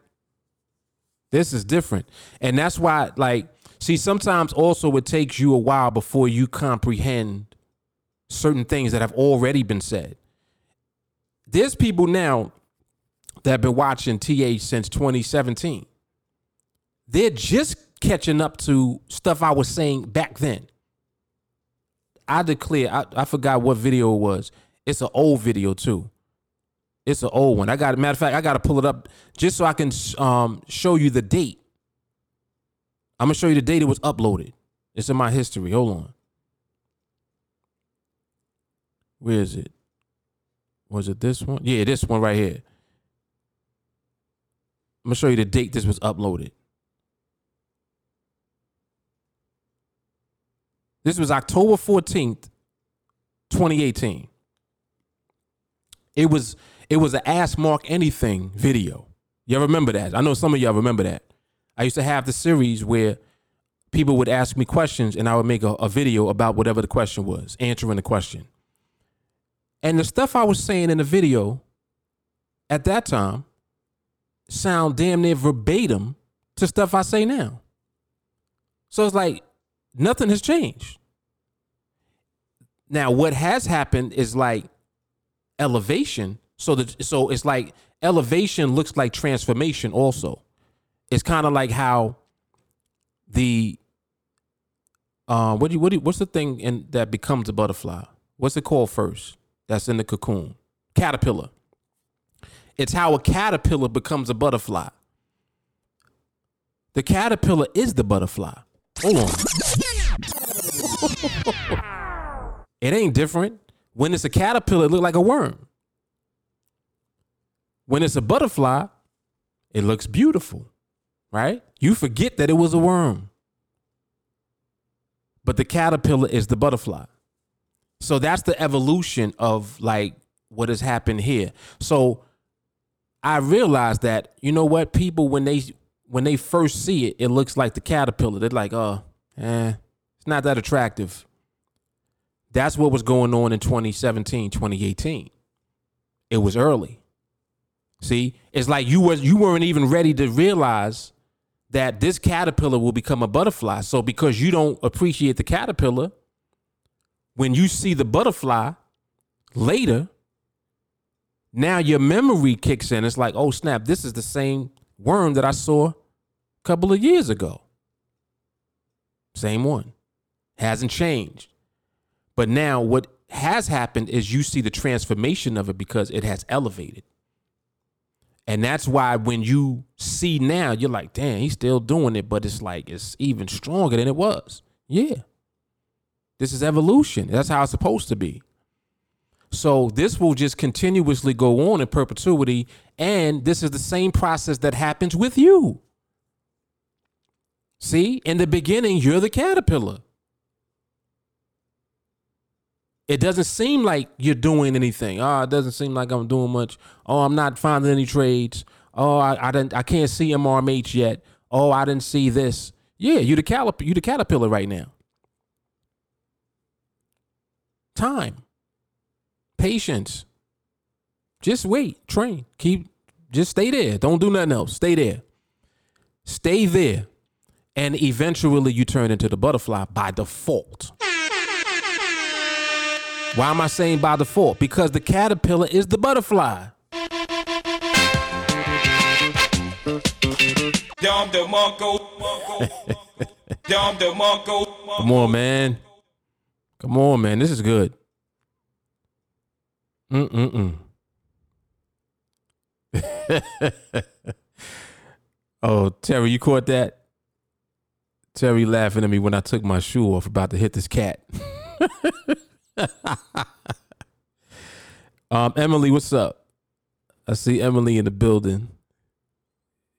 This is different. And that's why, like, see, sometimes also it takes you a while before you comprehend certain things that have already been said. There's people now that have been watching TA since 2017. They're just catching up to stuff I was saying back then. I declare, I, I forgot what video it was. It's an old video too. It's an old one. I got matter of fact, I got to pull it up just so I can um, show you the date. I'm gonna show you the date it was uploaded. It's in my history. Hold on. Where is it? Was it this one? Yeah, this one right here. I'm gonna show you the date this was uploaded. This was October 14th, 2018. It was it was an Ask Mark Anything video. Y'all remember that? I know some of y'all remember that. I used to have the series where people would ask me questions and I would make a, a video about whatever the question was, answering the question. And the stuff I was saying in the video at that time sound damn near verbatim to stuff I say now. So it's like nothing has changed. Now, what has happened is like elevation. So that so it's like elevation looks like transformation also. It's kind of like how the uh, what do you, what do you, what's the thing in that becomes a butterfly? What's it called first? That's in the cocoon. Caterpillar. It's how a caterpillar becomes a butterfly. The caterpillar is the butterfly. Hold on. (laughs) it ain't different. When it's a caterpillar, it look like a worm. When it's a butterfly, it looks beautiful, right? You forget that it was a worm. But the caterpillar is the butterfly. So that's the evolution of like what has happened here. So I realized that, you know what, people when they when they first see it, it looks like the caterpillar. They're like, oh, eh, it's not that attractive. That's what was going on in 2017, 2018. It was early. See, it's like you was you weren't even ready to realize that this caterpillar will become a butterfly. So because you don't appreciate the caterpillar, when you see the butterfly later, now your memory kicks in. It's like, oh snap, this is the same worm that I saw a couple of years ago. Same one. Hasn't changed. But now what has happened is you see the transformation of it because it has elevated. And that's why when you see now, you're like, damn, he's still doing it, but it's like it's even stronger than it was. Yeah. This is evolution. That's how it's supposed to be. So this will just continuously go on in perpetuity. And this is the same process that happens with you. See, in the beginning, you're the caterpillar. It doesn't seem like you're doing anything. Oh, it doesn't seem like I'm doing much. Oh, I'm not finding any trades. Oh, I, I didn't I can't see MRMH yet. Oh, I didn't see this. Yeah, you the calip you the caterpillar right now. Time. Patience. Just wait. Train. Keep just stay there. Don't do nothing else. Stay there. Stay there. And eventually you turn into the butterfly by default. Why am I saying by default? Because the caterpillar is the butterfly. Come on, man. Come on, man. This is good. Mm-mm-mm. (laughs) oh, Terry, you caught that? Terry laughing at me when I took my shoe off about to hit this cat. (laughs) um, Emily, what's up? I see Emily in the building.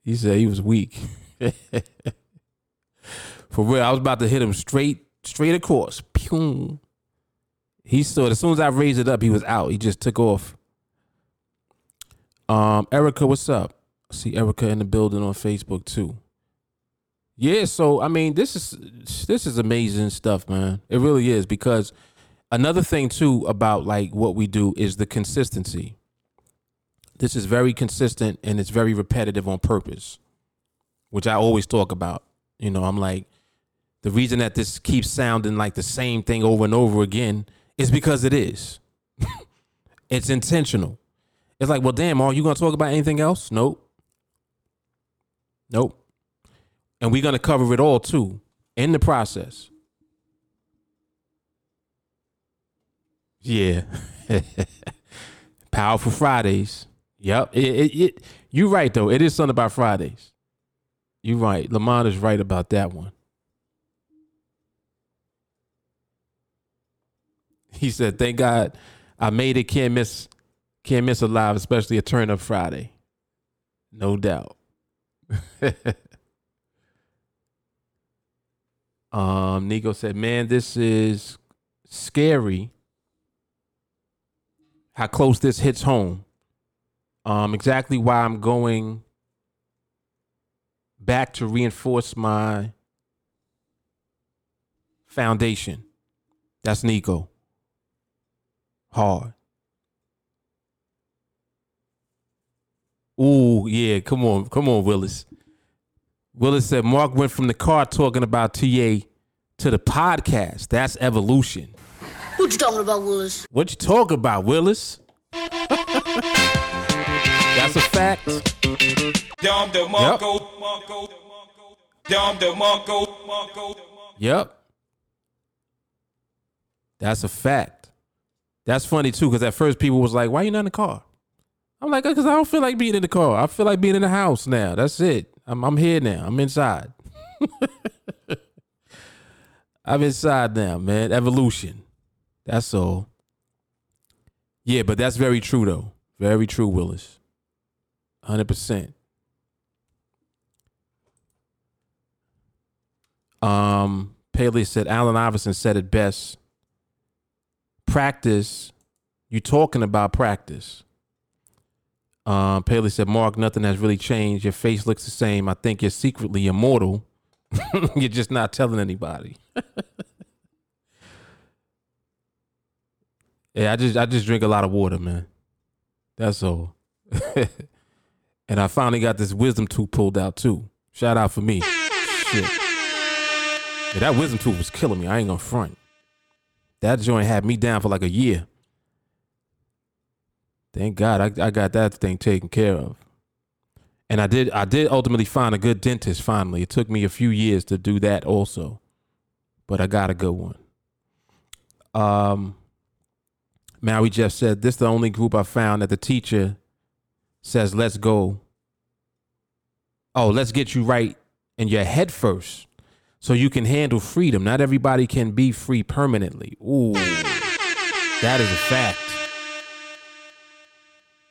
He said he was weak. (laughs) For real, I was about to hit him straight, straight across. Pew. He saw it. As soon as I raised it up, he was out. He just took off. Um, Erica, what's up? I see Erica in the building on Facebook too. Yeah, so I mean, this is this is amazing stuff, man. It really is because another thing too about like what we do is the consistency. This is very consistent and it's very repetitive on purpose, which I always talk about. You know, I'm like the reason that this keeps sounding like the same thing over and over again is because it is. (laughs) it's intentional. It's like, well, damn, are you gonna talk about anything else? Nope. Nope. And we're gonna cover it all too in the process. Yeah. (laughs) Powerful Fridays. Yep. It, it, it, you're right, though. It is something about Fridays. You're right. Lamont is right about that one. He said, thank God I made it. Can't miss, can't miss a live, especially a turn up Friday. No doubt. (laughs) um, Nico said, man, this is scary how close this hits home. Um, exactly why I'm going back to reinforce my foundation. That's Nico. Hard. Ooh, yeah, come on, come on, Willis. Willis said Mark went from the car talking about TA to the podcast. That's evolution. What you talking about, Willis? What you talking about, Willis? That's a fact. Yep. Yep. That's a fact. That's funny too, because at first people was like, "Why you not in the car?" I'm like, "Cause I don't feel like being in the car. I feel like being in the house now. That's it. I'm I'm here now. I'm inside. (laughs) I'm inside now, man. Evolution. That's all. Yeah, but that's very true though. Very true, Willis. Hundred percent. Um, Paley said Allen Iverson said it best. Practice, you talking about practice. Um, Paley said, Mark, nothing has really changed. Your face looks the same. I think you're secretly immortal. (laughs) you're just not telling anybody. (laughs) yeah, I just I just drink a lot of water, man. That's all. (laughs) and I finally got this wisdom tooth pulled out too. Shout out for me. Yeah, that wisdom tooth was killing me. I ain't gonna front. That joint had me down for like a year. Thank God I, I got that thing taken care of. And I did I did ultimately find a good dentist finally. It took me a few years to do that also. But I got a good one. Um Maui Jeff said this is the only group I found that the teacher says let's go. Oh, let's get you right in your head first so you can handle freedom. Not everybody can be free permanently. Ooh, that is a fact.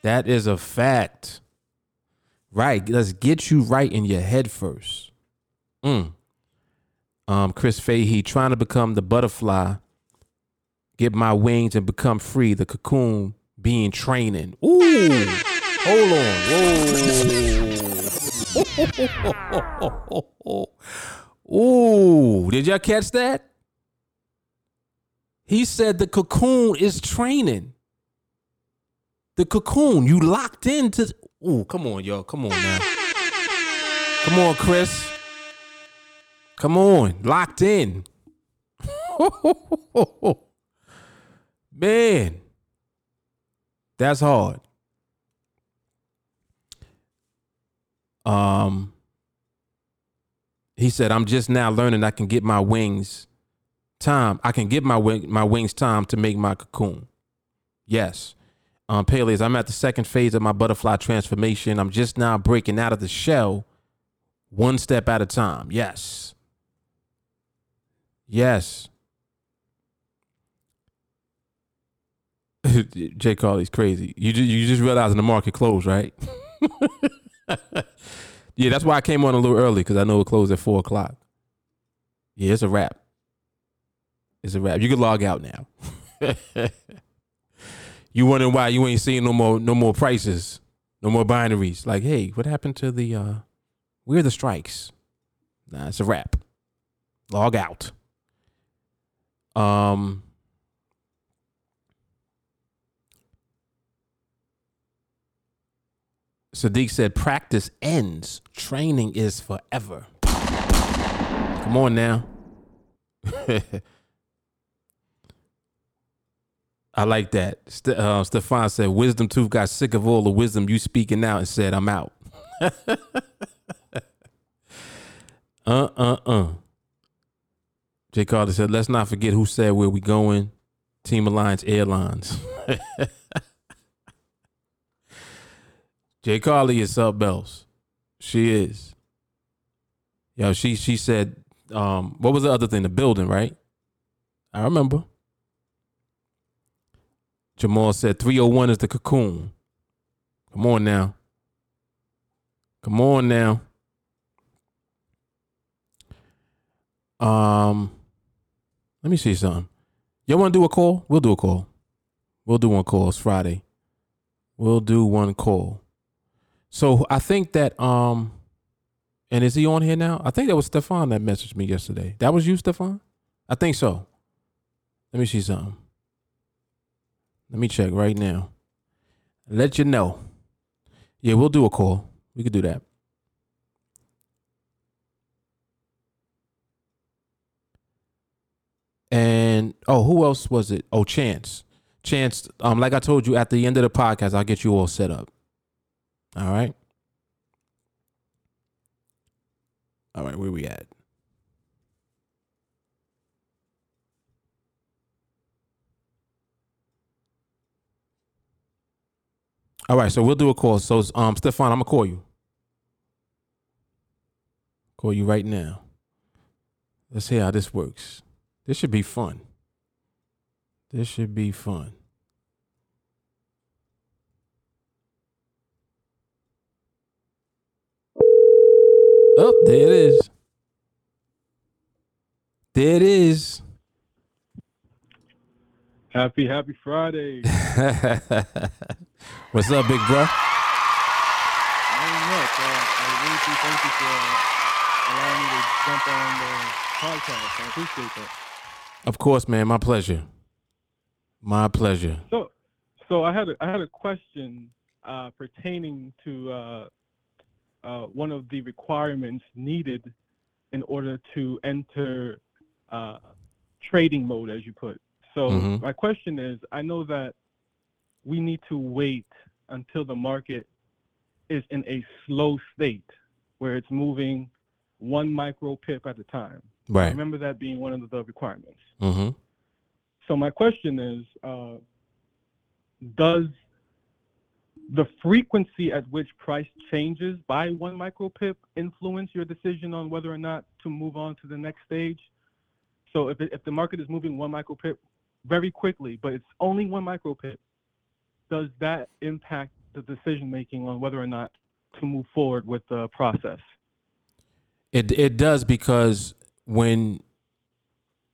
That is a fact. Right. Let's get you right in your head first. Mm. Um, Chris Fahey trying to become the butterfly, get my wings and become free. The cocoon being training. Ooh, hold on. Whoa. (laughs) Ooh, did y'all catch that? He said the cocoon is training. The cocoon, you locked into. Ooh, come on, y'all. Come on now. Come on, Chris. Come on, locked in. (laughs) Man, that's hard. Um, he said, I'm just now learning I can get my wings time. I can get my wing, my wings time to make my cocoon. Yes. Um, Peleus, I'm at the second phase of my butterfly transformation. I'm just now breaking out of the shell one step at a time. Yes. Yes. (laughs) Jay Carly's crazy. You just, you just realizing the market closed, right? (laughs) Yeah, that's why I came on a little early because I know it closed at four o'clock. Yeah, it's a wrap. It's a wrap. You can log out now. (laughs) you wondering why you ain't seeing no more no more prices, no more binaries. Like, hey, what happened to the uh where are the strikes? Nah, it's a wrap. Log out. Um Sadiq said, practice ends, training is forever. Come on now. (laughs) I like that. St- uh, Stefan said, Wisdom Tooth got sick of all the wisdom you speaking out and said, I'm out. (laughs) uh uh uh. Jay Carter said, let's not forget who said where we going. Team Alliance Airlines. (laughs) Jay Carly is something else. She is. Yo, she she said, um, what was the other thing? The building, right? I remember. Jamal said 301 is the cocoon. Come on now. Come on now. Um, let me see something. Y'all want to do a call? We'll do a call. We'll do one call. It's Friday. We'll do one call. So I think that um and is he on here now? I think that was Stefan that messaged me yesterday. That was you, Stefan? I think so. Let me see something. Let me check right now. Let you know. Yeah, we'll do a call. We could do that. And oh, who else was it? Oh, Chance. Chance, um, like I told you at the end of the podcast, I'll get you all set up. All right. All right, where we at? All right, so we'll do a call. So, um, Stefan, I'm gonna call you. Call you right now. Let's see how this works. This should be fun. This should be fun. Oh, there it is. There it is. Happy, happy Friday. (laughs) What's up, big bro? Much. Uh, I really do thank you for allowing me to jump on the podcast. I appreciate that. Of course, man. My pleasure. My pleasure. So, so I had a, I had a question uh, pertaining to uh, uh, one of the requirements needed in order to enter uh, trading mode, as you put. So Mhm. my question is, I know that we need to wait until the market is in a slow state where it's moving one micro pip at a time. I Right. remember that being one of the requirements. Mm-hmm. So my question is, uh, does the frequency at which price changes by one micro pip influence your decision on whether or not to move on to the next stage? So if, it, if the market is moving one micro pip very quickly, but it's only one micro pip, does that impact the decision making on whether or not to move forward with the process? It it does because when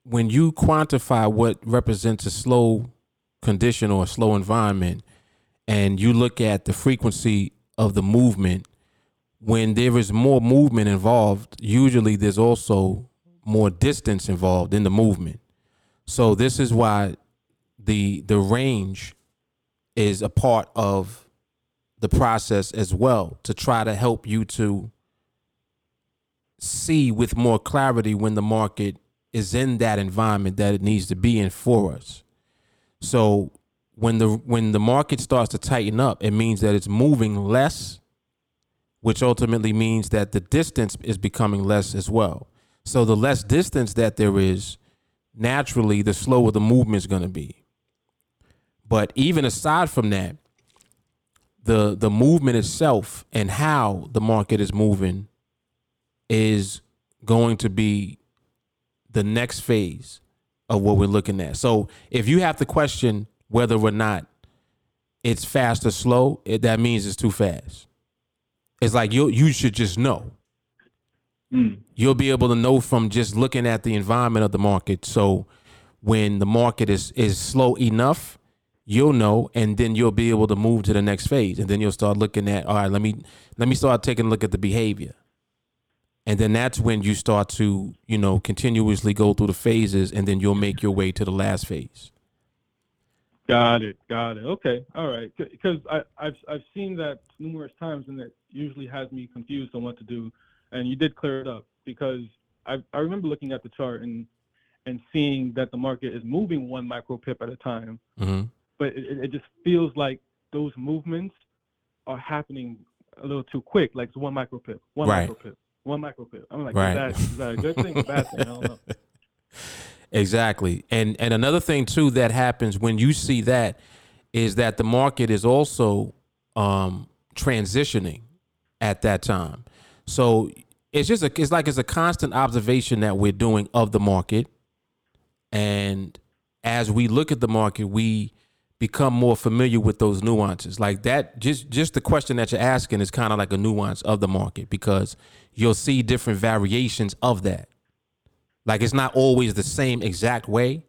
when you quantify what represents a slow condition or a slow environment, and you look at the frequency of the movement, when there is more movement involved, usually there's also more distance involved in the movement. So this is why the the range is a part of the process as well to try to help you to see with more clarity when the market is in that environment that it needs to be in for us. So when the when the market starts to tighten up, it means that it's moving less, which ultimately means that the distance is becoming less as well. So the less distance that there is, naturally the slower the movement is going to be. But even aside from that, the the movement itself and how the market is moving is going to be the next phase of what we're looking at. So if you have to question whether or not it's fast or slow, it, that means it's too fast. It's like you you should just know. Hmm. You'll be able to know from just looking at the environment of the market. So when the market is is slow enough, you'll know, and then you'll be able to move to the next phase, and then you'll start looking at all right. Let me let me start taking a look at the behavior, and then that's when you start to you know continuously go through the phases, and then you'll make your way to the last phase. Got it. Got it. Okay. All right. Because I've I've seen that numerous times, and it usually has me confused on what to do. And you did clear it up because I I remember looking at the chart and and seeing that the market is moving one micro pip at a time, hmm but it, it- it just feels like those movements are happening a little too quick. Like it's one micro pip, one Right. micro pip, one micro pip. I'm like, Right. is, that, is that a good thing or bad thing? I don't know. (laughs) Exactly. And and another thing too that happens when you see that is that the market is also um transitioning at that time. So it's just a it's like it's a constant observation that we're doing of the market. And as we look at the market, we become more familiar with those nuances. Like that just just the question that you're asking is kind of like a nuance of the market because you'll see different variations of that. Like it's not always the same exact way,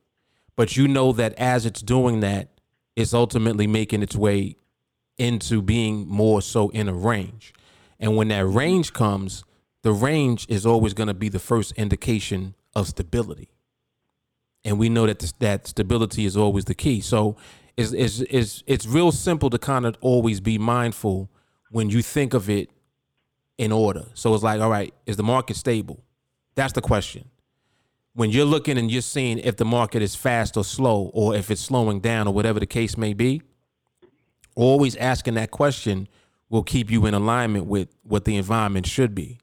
but you know that as it's doing that, it's ultimately making its way into being more so in a range. And when that range comes, the range is always going to be the first indication of stability. And we know that this, that stability is always the key. So it's, it's, it's, it's real simple to kind of always be mindful when you think of it in order. So it's like, all right, is the market stable? That's the question when you're looking and you're seeing if the market is fast or slow or if it's slowing down or whatever the case may be, always asking that question will keep you in alignment with what the environment should be.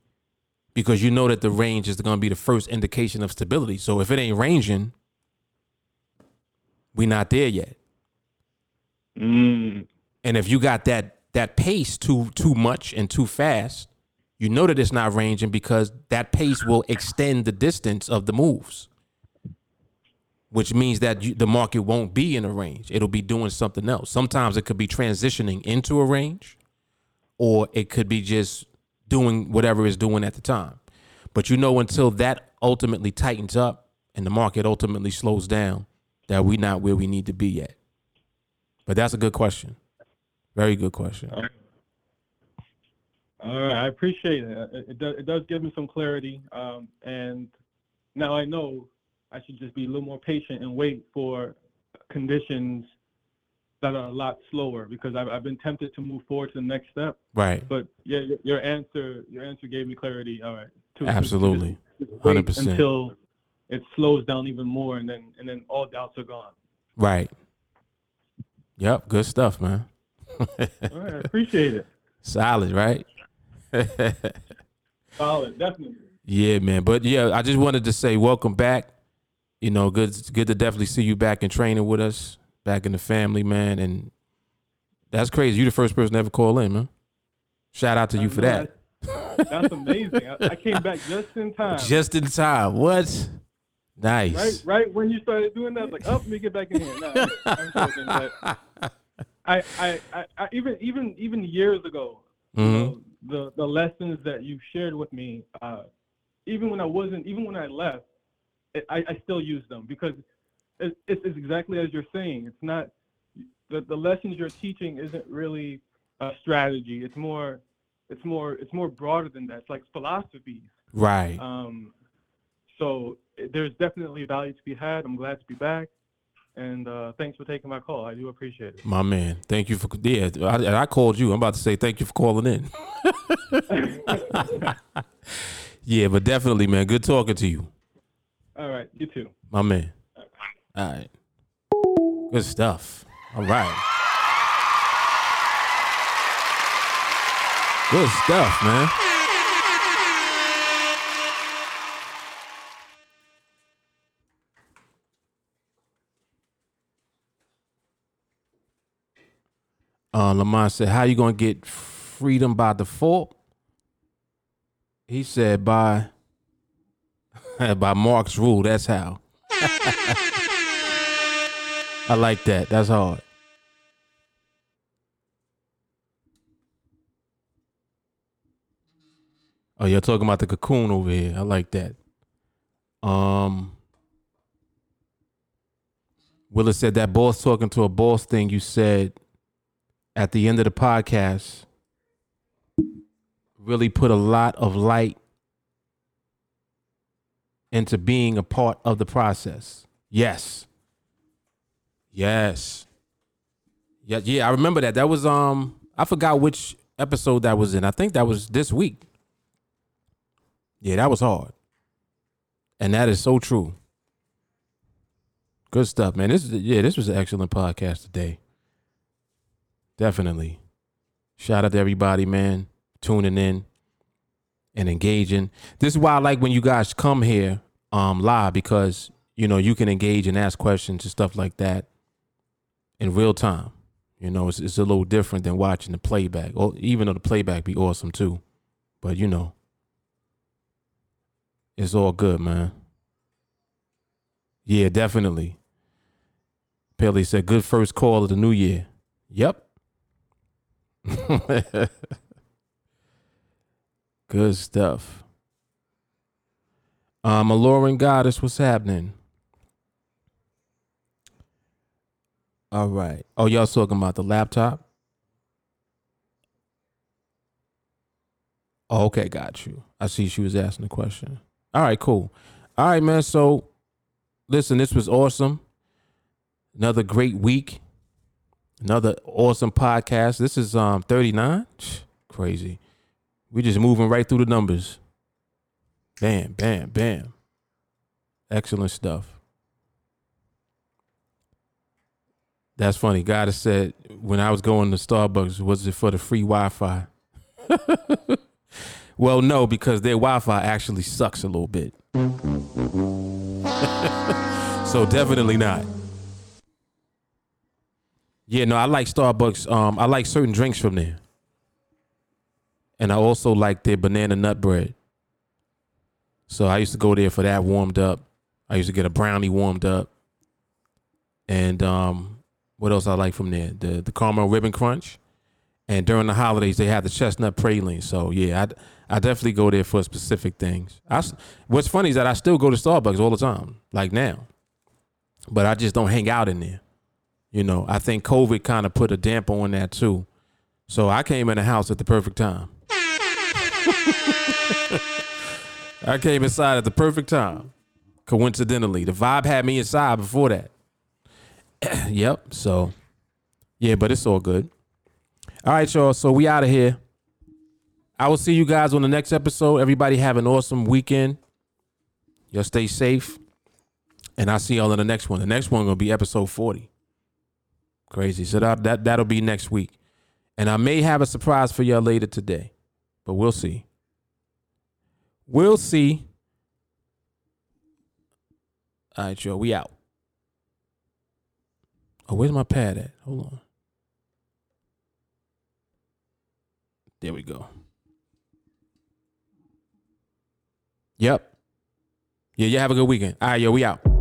Because you know that the range is going to be the first indication of stability. So if it ain't ranging, we're not there yet. Mm. And if you got that that pace too too much and too fast, you know that it's not ranging because that pace will extend the distance of the moves, which means that you, the market won't be in a range. It'll be doing something else. Sometimes it could be transitioning into a range, or it could be just doing whatever it's doing at the time. But you know, until that ultimately tightens up and the market ultimately slows down, that we're not where we need to be yet. But that's a good question. Very good question. All right, I appreciate it. It, it, does, it does give me some clarity, um, and now I know I should just be a little more patient and wait for conditions that are a lot slower because I've, I've been tempted to move forward to the next step. Right. But yeah, your, your answer your answer gave me clarity. All right, to, Absolutely. wait 100%. until it slows down even more, and then and then all doubts are gone. Right. Yep. Good stuff, man. (laughs) All right, I appreciate it. Solid, right? (laughs) Solid, definitely. yeah, man. But yeah, I just wanted to say welcome back. You know, good good to definitely see you back in training with us, back in the family, man. And that's crazy. You're the first person to ever call in, man. Shout out to you for that. That's, that's amazing. I, I came back just in time. Just in time. What? Nice. right, right when you started doing that, I was like, oh, let me get back in here. No, I'm joking, but (laughs) I, I, I, I, even, even, even years ago, you Mhm. know, the the lessons that you shared with me, uh, even when I wasn't, even when I left, it, I, I still use them because it, it's, it's exactly as you're saying. It's not the the lessons you're teaching isn't really a strategy. It's more, it's more, it's more broader than that. It's like philosophies. Right. Um, so there's definitely value to be had. I'm glad to be back, and uh, thanks for taking my call. I do appreciate it. My man. Thank you for yeah. I, and I called you. I'm about to say thank you for calling in. (laughs) yeah, but definitely, man. Good talking to you. All right, you too. My man. All right. Good stuff. All right. Good stuff, man. Uh, Lamont said, "How you gonna get freedom by default?" He said, "By (laughs) by Mark's rule. That's how." (laughs) I like that. That's hard. Oh, you're talking about the cocoon over here. I like that. Um, Willis said that boss talking to a boss thing you said at the end of the podcast really put a lot of light into being a part of the process. Yes. Yes. Yeah, yeah, I remember that. That was um I forgot which episode that was in. I think that was this week. Yeah, that was hard. And that is so true. Good stuff, man. This is yeah, this was an excellent podcast today. Definitely. Shout out to everybody, man, tuning in and engaging. This is why I like when you guys come here um live because you know you can engage and ask questions and stuff like that in real time. You know, it's it's a little different than watching the playback. Or even though the playback be awesome too. But you know. It's all good, man. Yeah, definitely. Pelly said, good first call of the new year. Yep. (laughs) good stuff. Um, alluring goddess, what's happening? All right. Oh, y'all talking about the laptop? Oh, okay, got you. I see she was asking a question. All right, cool. All right, man. So, listen, this was awesome. Another great week. Another awesome podcast. This is um 39. Crazy. We just moving right through the numbers. Bam, bam, bam. Excellent stuff. That's funny. God has said when I was going to Starbucks, was it for the free Wi-Fi? (laughs) well, no, because their Wi-Fi actually sucks a little bit. (laughs) so definitely not. Yeah, no, I like Starbucks. Um, I like certain drinks from there, and I also like their banana nut bread. So I used to go there for that warmed up. I used to get a brownie warmed up, and um, what else I like from there? The the caramel ribbon crunch, and during the holidays they have the chestnut praline. So yeah, I I definitely go there for specific things. I what's funny is that I still go to Starbucks all the time, like now, but I just don't hang out in there. You know, I think COVID kind of put a damper on that too. So I came in the house at the perfect time. (laughs) I came inside at the perfect time. Coincidentally, the vibe had me inside before that. (clears throat) yep. So, yeah, but it's all good. All right, y'all. So we out of here. I will see you guys on the next episode. Everybody have an awesome weekend. Y'all stay safe. And I'll see y'all in the next one. The next one gonna be episode 40. Crazy. So that, that that'll be next week. And I may have a surprise for y'all later today. But we'll see. We'll see. All right, y'all. We out. Oh, where's my pad at? Hold on. There we go. Yep. Yeah, you have a good weekend. All right, yo, we out.